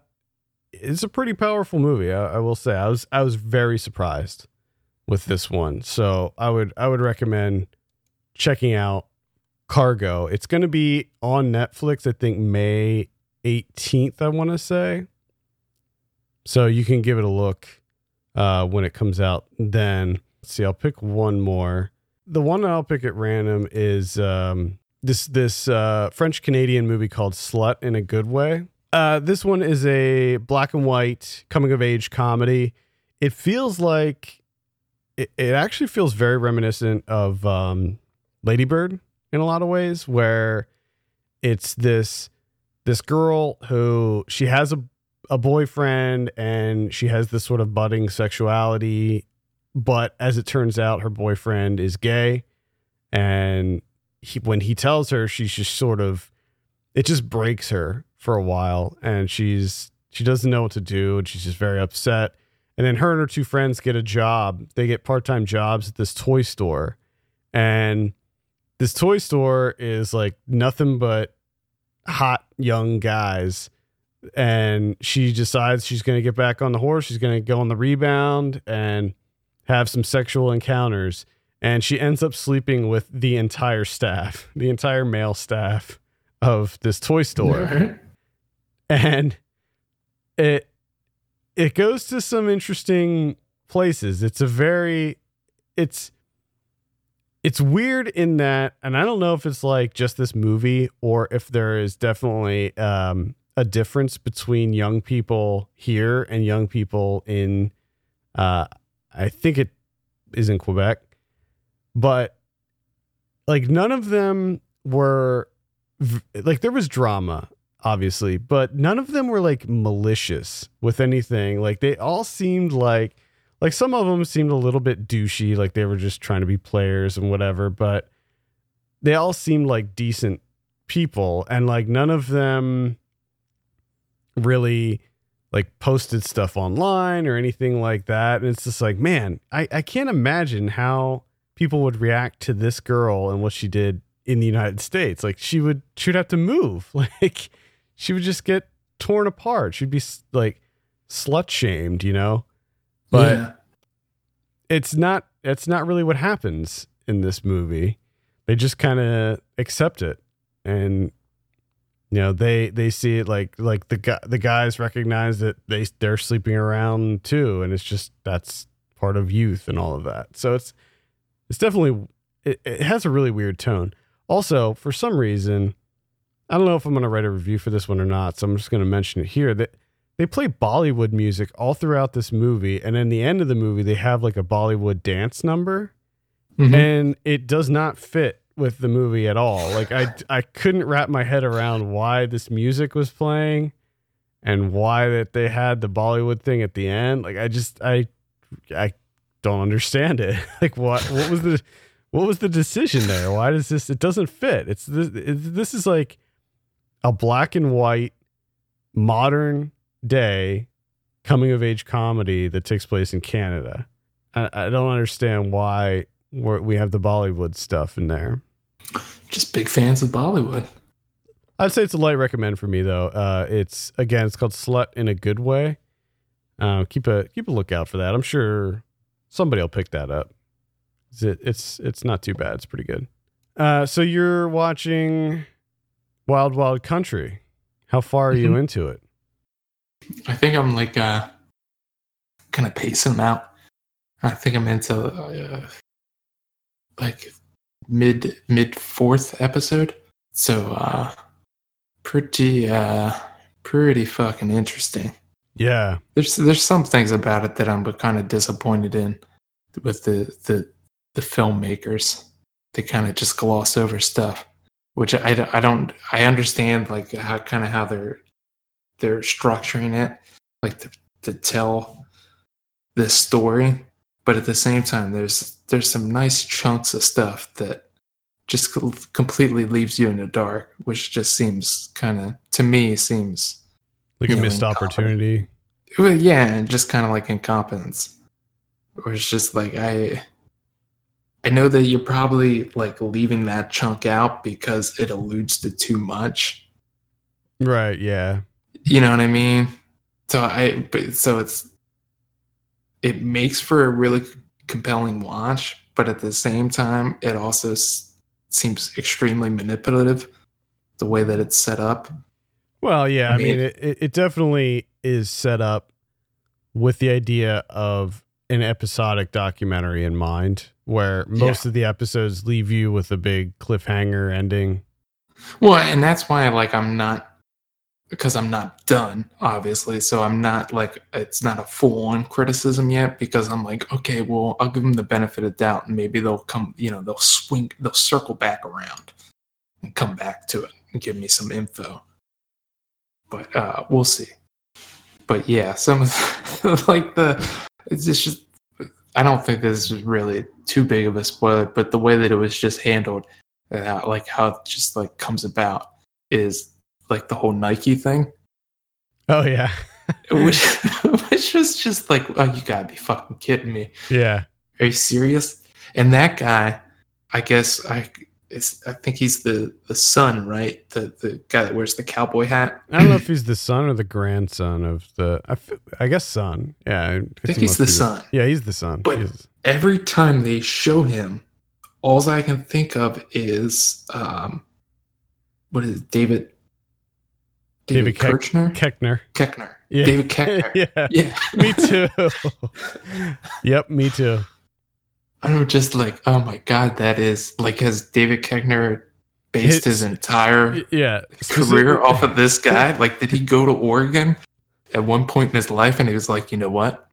it's a pretty powerful movie I, I, will say i was i was very surprised with this one so i would i would recommend checking out Cargo. It's going to be on Netflix, I think May 18th, I want to say. So you can give it a look uh, when it comes out then. Let's see, I'll pick one more. The one I'll pick at random is um, this this uh, French Canadian movie called Slut in a Good Way. Uh, this one is a black and white coming of age comedy. It feels like it, it actually feels very reminiscent of um, Ladybird in a lot of ways, where it's this this girl who she has a a boyfriend and she has this sort of budding sexuality, but as it turns out, her boyfriend is gay, and he, when he tells her, she's just sort of it just breaks her for a while, and she's she doesn't know what to do, and she's just very upset. And then her and her two friends get a job. They get part time jobs at this toy store, and this toy store is like nothing but hot young guys and she decides she's going to get back on the horse she's going to go on the rebound and have some sexual encounters and she ends up sleeping with the entire staff the entire male staff of this toy store. And it it goes to some interesting places. It's a very it's it's weird in that and i don't know if it's like just this movie or if there is definitely um a difference between young people here and young people in uh I think it is in Quebec. But like none of them were like there was drama obviously, but none of them were like malicious with anything. Like they all seemed like like some of them seemed a little bit douchey, like they were just trying to be players and whatever, but they all seemed like decent people and like none of them really like posted stuff online or anything like that. And it's just like, man, I, I can't imagine how people would react to this girl and what she did in the United States. Like she would, she would have to move. Like she would just get torn apart. She'd be like slut shamed, you know? But yeah. it's not, it's not really what happens in this movie. They just kind of accept it and you know they they see it like like the guy the guys recognize that they they're sleeping around too and it's just that's part of youth and all of that. So it's it's definitely it, it has a really weird tone. Also for some reason i don't know if i'm going to write a review for this one or not so i'm just going to mention it here that they play bollywood music all throughout this movie and in the end of the movie they have like a bollywood dance number. Mhm. and it does not fit with the movie at all. Like I I couldn't wrap my head around why this music was playing and why that they had the Bollywood thing at the end. Like I just I I don't understand it. Like what what was the what was the decision there? Why does this it doesn't fit? It's this this is like a black and white modern day coming of age comedy that takes place in Canada. I, I don't understand why we have the Bollywood stuff in there. Just big fans of Bollywood. I'd say it's a light recommend for me though. Uh, it's again, it's called Slut in a Good Way. Uh, keep a keep a lookout for that. I'm sure somebody will pick that up. It's it's it's not too bad. It's pretty good. Uh, so you're watching Wild Wild Country. How far are you Mhm. into it? I think I'm like uh kind of pacing them out. I think I'm into uh, like mid mid fourth episode. So uh pretty uh pretty fucking interesting. Yeah, There's there's some things about it that I'm kind of disappointed in with the the the filmmakers. They kind of just gloss over stuff, which I, I don't I understand like how kind of how they're they're structuring it, like to to tell this story, but at the same time there's there's some nice chunks of stuff that just completely leaves you in the dark, which just seems kind of to me seems like a missed opportunity. well, yeah, and just kind of like incompetence. Or it's just like I I know that you're probably like leaving that chunk out because it alludes to too much. Right. Yeah. You know what I mean? So I so it's it makes for a really compelling watch, but at the same time it also s- seems extremely manipulative. The way that it's set up. Well, yeah, I I mean, mean- it, it it definitely is set up with the idea of an episodic documentary in mind, where most of the episodes leave you with a big cliffhanger ending. Well, and that's why like I'm not because I'm not done, obviously. So I'm not like it's not a full on criticism yet because I'm like, okay, well, I'll give them the benefit of doubt and maybe they'll come, you know, they'll swing, they'll circle back around and come back to it and give me some info. But uh we'll see. But yeah, some of like the it's just I don't think this is really too big of a spoiler, but the way that it was just handled and how, like how it just like comes about is like the whole Nike thing, Oh yeah, which which was just like, oh, you gotta be fucking kidding me. yeah. Are you serious? And that guy, I guess I it's I think he's the the son, right? The the guy that wears the cowboy hat. I don't know if he's the son or the grandson of the. I, f- I guess son. Yeah, I, I think he's the son. Yeah, he's the son. But- He's- Every time they show him, all I can think of is um, what is it, David? David David, Keck- Kirchner, Koechner. Koechner, Yeah, David Koechner. yeah. yeah, Me too. yep, me too. I'm just like, oh my god, that is like has David Koechner based It's- his entire Yeah, career off of this guy? Like, did he go to Oregon at one point in his life and he was like, you know what?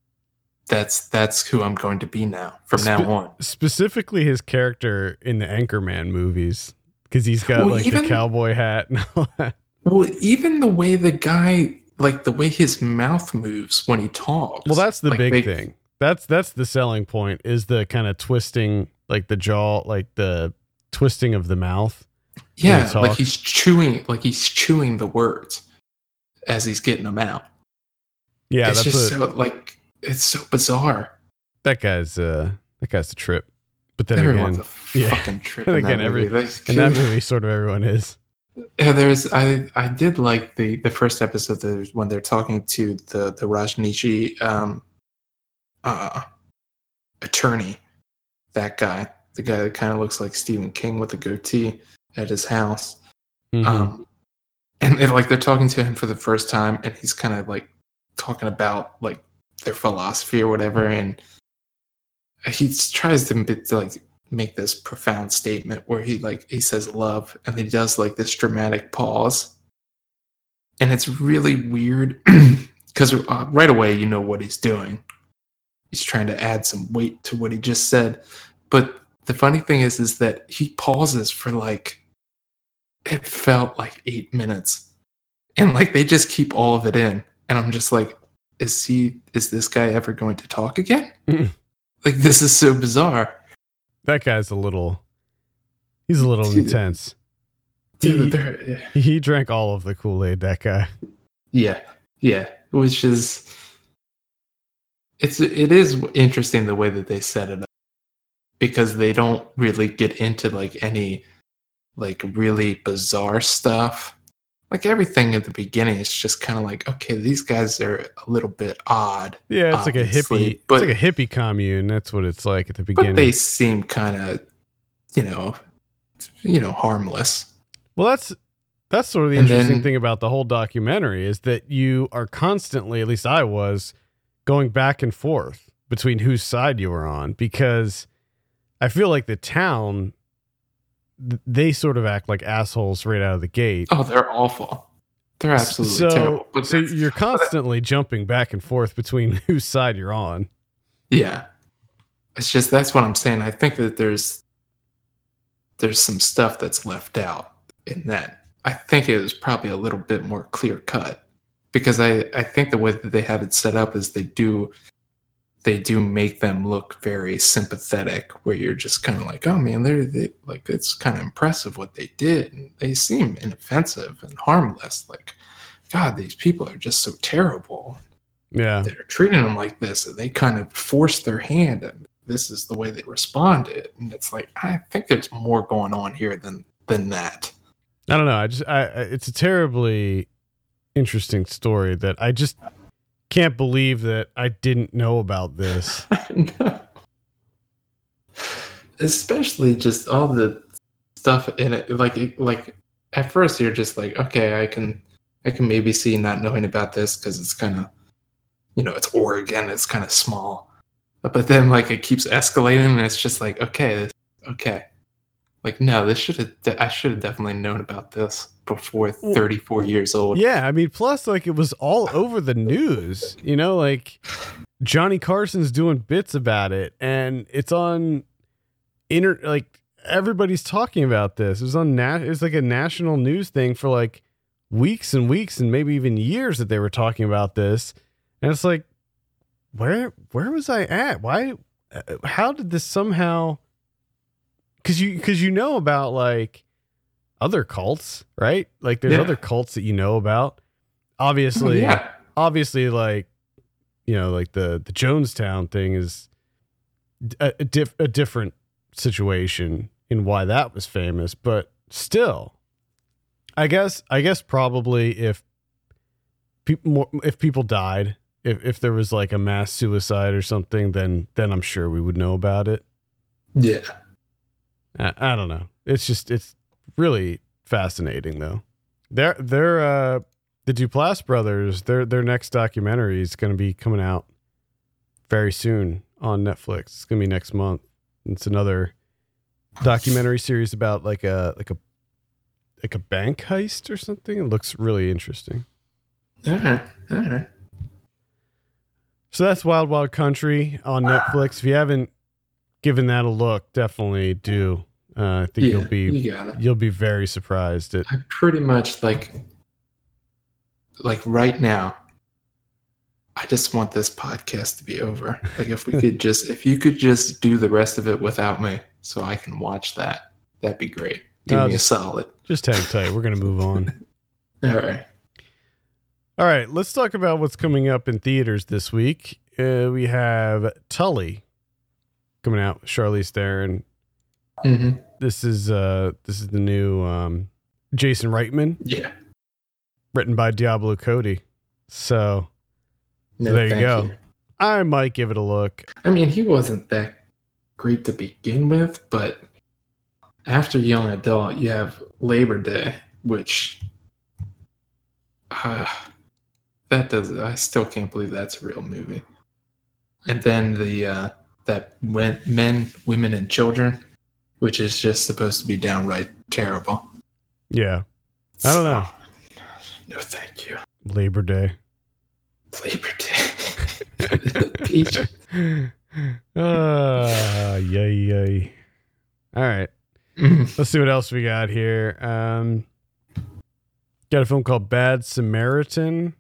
That's that's who I'm going to be now from now on. specifically his character in the Anchorman movies because he's got Well, like the cowboy hat and all that. Well, even the way the guy, like the way his mouth moves when he talks. Well, that's the like, big they- thing. That's that's the selling point is the kind of twisting, like the jaw, like the twisting of the mouth. Yeah, he like he's chewing, like he's chewing the words as he's getting them out. Yeah, it's that's just a, so like it's so bizarre. that guy's uh that guy's a trip. But then Everyone's again, a yeah. fucking trip. And again, every- movie. In that movie, sort of everyone is. Yeah, there's I I did like the the first episode when they're talking to the the Rajneeshee um uh attorney that guy the guy that kind of looks like Stephen King with a goatee at his house Mhm. um and they're like they're talking to him for the first time and he's kind of like talking about like their philosophy or whatever and he tries to to, like make this profound statement where he like he says love and he does like this dramatic pause. And it's really weird because uh, right away you know what he's doing. He's trying to add some weight to what he just said. But the funny thing is is that he pauses for like it felt like eight minutes. And like they just keep all of it in. And i'm just like is he is this guy ever going to talk again? Mm. like this is so bizarre that guy's a little. He's a little intense. Dude, they're- He drank all of the Kool Aid. That guy. yeah yeah which is it's it is interesting the way that they set it up because they don't really get into like any like really bizarre stuff like everything at the beginning is just kind of like okay these guys are a little bit odd Yeah, it's like a hippie. but- it's like a hippie commune. That's what it's like at the beginning but they seem kind of you know you know harmless Well, that's that's sort of the And interesting then- thing about the whole documentary is that you are constantly, at least I was, going back and forth between whose side you were on because I feel like the town they sort of act like assholes right out of the gate. oh they're awful they're absolutely so, terrible but so you're constantly jumping back and forth between whose side you're on. Yeah. It's just that's what I'm saying. I think that there's there's some stuff that's left out in that. I think it was probably a little bit more clear cut because I I think the way that they have it set up is they do they do make them look very sympathetic where you're just kind of like oh man they're they, like it's kind of impressive what they did and they seem inoffensive and harmless like god these people are just so terrible Yeah. they're treating them like this and they kind of force their hand and this is the way they responded and it's like i think there's more going on here than than that I don't know. I just, I, I- it's a terribly interesting story that I just can't believe that I didn't know about this. especially just all the stuff in it. Like like at first you're just like, okay, I can I can maybe see not knowing about this because it's kind of you know it's Oregon, it's kind of small. But then like it keeps escalating, and it's just like, okay, okay, like no, this should have de- I should have definitely known about this before 34 years old. Yeah, I mean, plus like it was all over the news. You know, like Johnny Carson's doing bits about it, and it's on inter like everybody's talking about this. It was on nat. It was like a national news thing for like weeks and weeks and maybe even years that they were talking about this, and it's like, where where was I at? Why? uh, How did this somehow? Because you because you know about like other cults, right? Like there's Yeah. other cults that you know about. Oh, obviously, yeah, obviously, like you know, like the the Jonestown thing is a, a, diff, a different situation in why that was famous, but still, I guess I guess probably if people more, if people died, if if there was like a mass suicide or something, then then I'm sure we would know about it. yeah. I, I don't know. It's just it's really fascinating though. They're they're uh the Duplass brothers, their their next documentary is gonna be coming out very soon on Netflix. It's gonna be next month. It's another documentary series about like a like a like a bank heist or something. It looks really interesting. All right, all right. So that's Wild Wild Country on Netflix. If you haven't given that a look, definitely do. Uh, I think you'll be you you'll be very surprised at I pretty much like like right now I just want this podcast to be over. Like if we could just if you could just do the rest of it without me so I can watch that. That'd be great. Do I'll me a solid. Just hang tight. We're going to move on. All right. All right. Let's talk about what's coming up in theaters this week. Uh, we have Tully coming out Charlize Theron. hmm This is uh this is the new um Jason Reitman, Yeah. written by Diablo Cody. So No, There you go. I might give it a look. I mean, he wasn't that great to begin with, but after Young Adult, you have Labor Day, which uh, that does. I still can't believe that's a real movie. And then the uh, that when men, women, and children, which is just supposed to be downright terrible. Yeah. I don't know. No, thank you. Labor Day. Labor Day. Peach. Ah, yay, yay. All right. Mhm. Let's see what else we got here. Um, got a film called Bad Samaritan.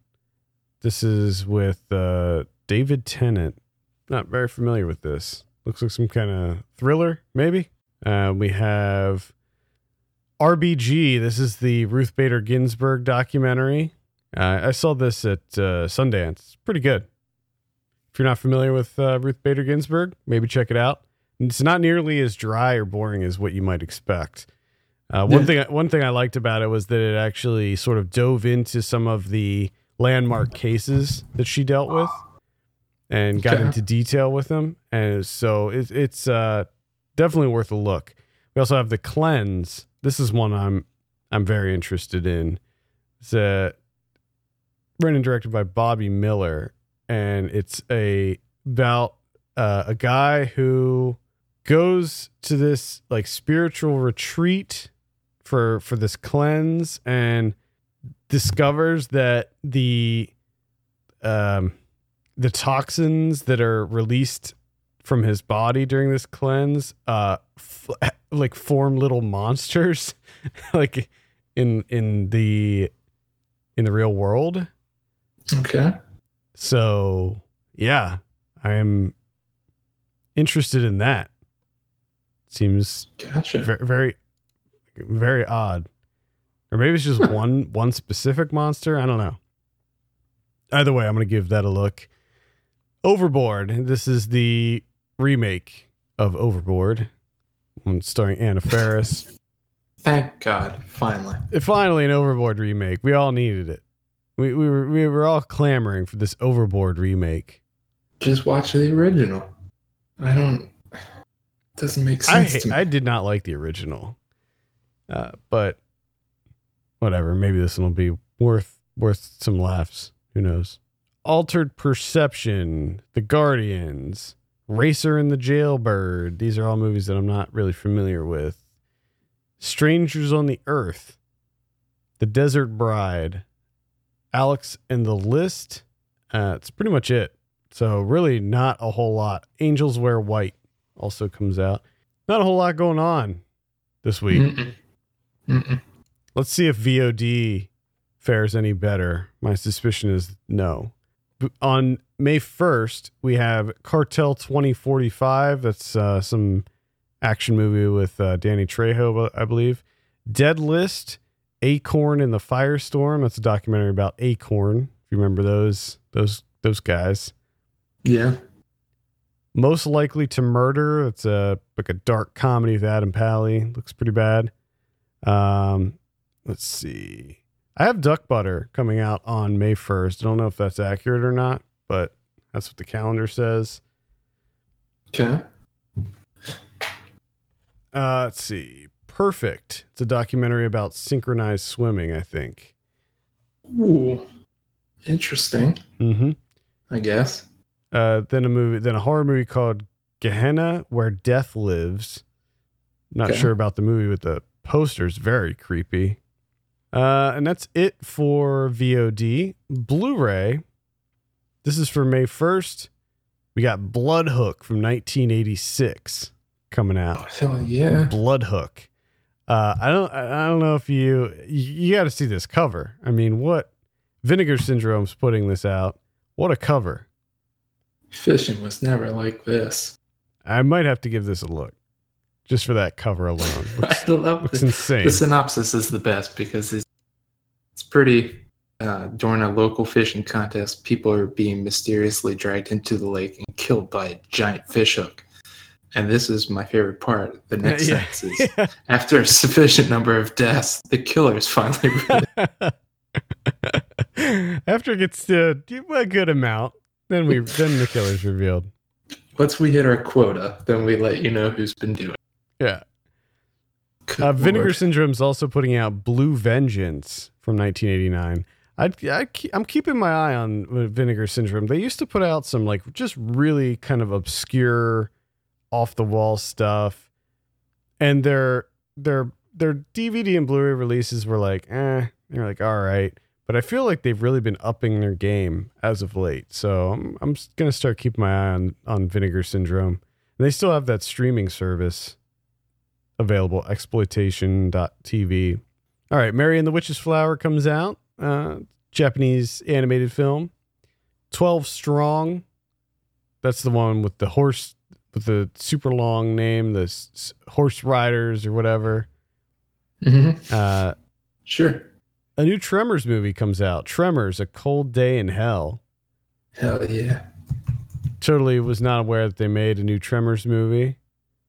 This is with uh, David Tennant. Not very familiar with this. Looks like some kind of thriller, maybe. Uh, we have RBG. This is the Ruth Bader Ginsburg documentary. Uh, I saw this at uh, Sundance. It's pretty good. If you're not familiar with uh, Ruth Bader Ginsburg, maybe check it out. It's not nearly as dry or boring as what you might expect. Uh, one thing, one thing I liked about it was that it actually sort of dove into some of the landmark cases that she dealt with, and got Okay. into detail with them. And so it, it's uh, definitely worth a look. We also have the cleanse. This is one I'm I'm very interested in. It's uh, written and directed by Bobby Miller, and it's a about uh, a guy who goes to this like spiritual retreat for for this cleanse and discovers that the um the toxins that are released from his body during this cleanse uh f- like form little monsters like in in the in the real world. Okay. so yeah i am interested in that. Seems Gotcha. very very very odd. Or maybe it's just one one specific monster? I don't know. Either way i'm gonna give that a look overboard this is the remake of overboard starring anna faris Thank God, finally. finally an overboard remake we all needed it we, we were we were all clamoring for this overboard remake Just watch the original. I don't. Doesn't make I sense to me. I did not like the original. Uh, but whatever. Maybe this one will be worth worth some laughs. Who knows? Altered Perception, The Guardians, Racer and the Jailbird. These are all movies that I'm not really familiar with. Strangers on the Earth, The Desert Bride, Alex and the List. Uh, it's pretty much it. So really, not a whole lot. Angels Wear White also comes out. Not a whole lot going on this week. Mm-mm. Mm-mm. Let's see if VOD fares any better. My suspicion is no. On May 1st, we have Cartel 2045. That's uh, some action movie with uh, Danny Trejo, I believe. Dead List, Acorn in the Firestorm. That's a documentary about Acorn. If you remember those those those guys. Yeah. Most likely to murder. It's a like a dark comedy with Adam Pally. Looks pretty bad. Um, let's see. I have Duck Butter coming out on May first. I don't know if that's accurate or not, but that's what the calendar says. Okay. Uh, let's see. Perfect. It's a documentary about synchronized swimming. I think. Ooh. Interesting. Mm-hmm. I guess. Uh, then a movie, then a horror movie called Gehenna, where death lives. Not Okay. sure about the movie, but the poster's very creepy. Uh, and that's it for VOD. Blu-ray. This is for May first. We got Blood Hook from 1986 coming out. Oh, hell yeah. Blood Hook. Uh, I don't. I don't know if you. You, you got to see this cover. I mean, what? Vinegar Syndrome's putting this out. What a cover! Fishing was never like this. I might have to give this a look, just for that cover alone. Looks, I love looks the, insane. the synopsis is the best because it's it's pretty. Uh, during a local fishing contest, people are being mysteriously dragged into the lake and killed by a giant fish hook. And this is my favorite part. The next Yeah. sentence is after a sufficient number of deaths, the killer is finally revealed. After it gets to a good amount, then we then the killer's revealed. Once we hit our quota, then we let you know who's been doing. Yeah. Uh, Vinegar lord. Syndrome's also putting out Blue Vengeance from 1989. I'd, I, I'm keeping my eye on Vinegar Syndrome. They used to put out some like just really kind of obscure, off the wall stuff, and their their their DVD and Blu-ray releases were like, eh, they're like all right. But I feel like they've really been upping their game as of late. So I'm I'm gonna start keeping my eye on on Vinegar Syndrome. And they still have that streaming service available exploitation.tv all right mary and the witch's flower comes out uh japanese animated film. 12 strong. That's the one with the horse with the super long name the s- horse riders or whatever. Mm-hmm. uh Sure. a new tremors movie comes out. Tremors a cold day in hell. Hell yeah. totally was not aware that they made a new tremors movie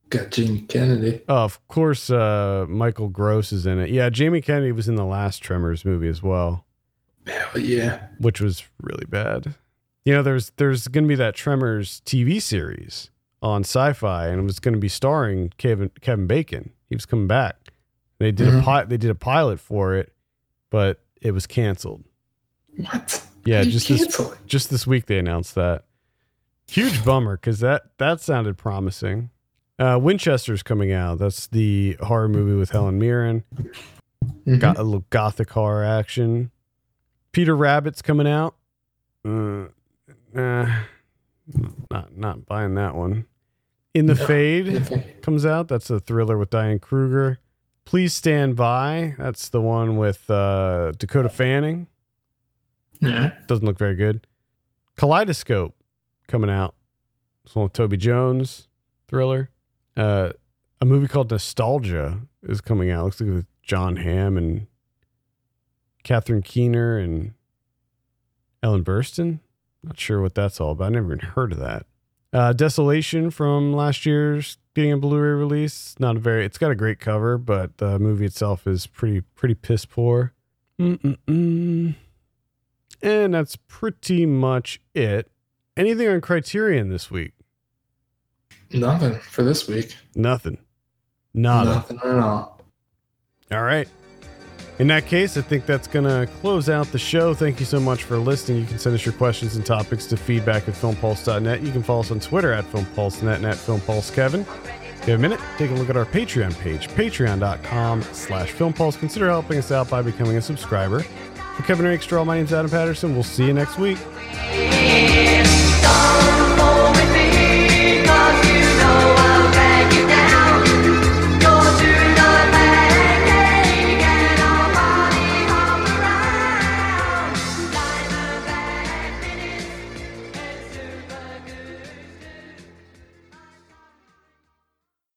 Got Jamie Kennedy. Oh, of course, uh, Michael Gross is in it. Yeah, Jamie Kennedy was in the last Tremors movie as well, Hell yeah. which was really bad. You know, there's there's going to be that Tremors TV series on Syfy, and it was going to be starring Kevin Kevin Bacon. He was coming back. They did a Mhm. pi- they did a pilot for it, but it was canceled. What? Yeah, just this just this week they announced that. Huge bummer because that that sounded promising. Uh, Winchester's coming out. That's the horror movie with Helen Mirren. Mhm. Got a little gothic horror action. Peter Rabbit's coming out. Uh, nah, not not buying that one. In the No. Fade comes out. That's a thriller with Diane Kruger. Please Stand By. That's the one with uh, Dakota Fanning. Yeah. Doesn't look very good. Kaleidoscope coming out. It's one with Toby Jones thriller. Uh, a movie called Nostalgia is coming out. Looks like with Jon Hamm and Catherine Keener and Ellen Burstyn. Not sure what that's all about. I never even heard of that. Uh, Desolation from last year's getting a Blu-ray release. Not a very. It's got a great cover, but the movie itself is pretty pretty piss poor. Mm-mm-mm. And that's pretty much it. Anything on Criterion this week? Nothing for this week. Nothing. Nada. Nothing at all. All right. In that case, I think that's going to close out the show. Thank you so much for listening. You can send us your questions and topics to feedback at filmpulse.net. You can follow us on Twitter at filmpulsenet and at filmpulsekevin. If you have a minute, take a look at our Patreon page, patreon.com slash filmpulse. Consider helping us out by becoming a subscriber. For Kevin Rakestraw, my name's Adam Patterson. We'll see you next week.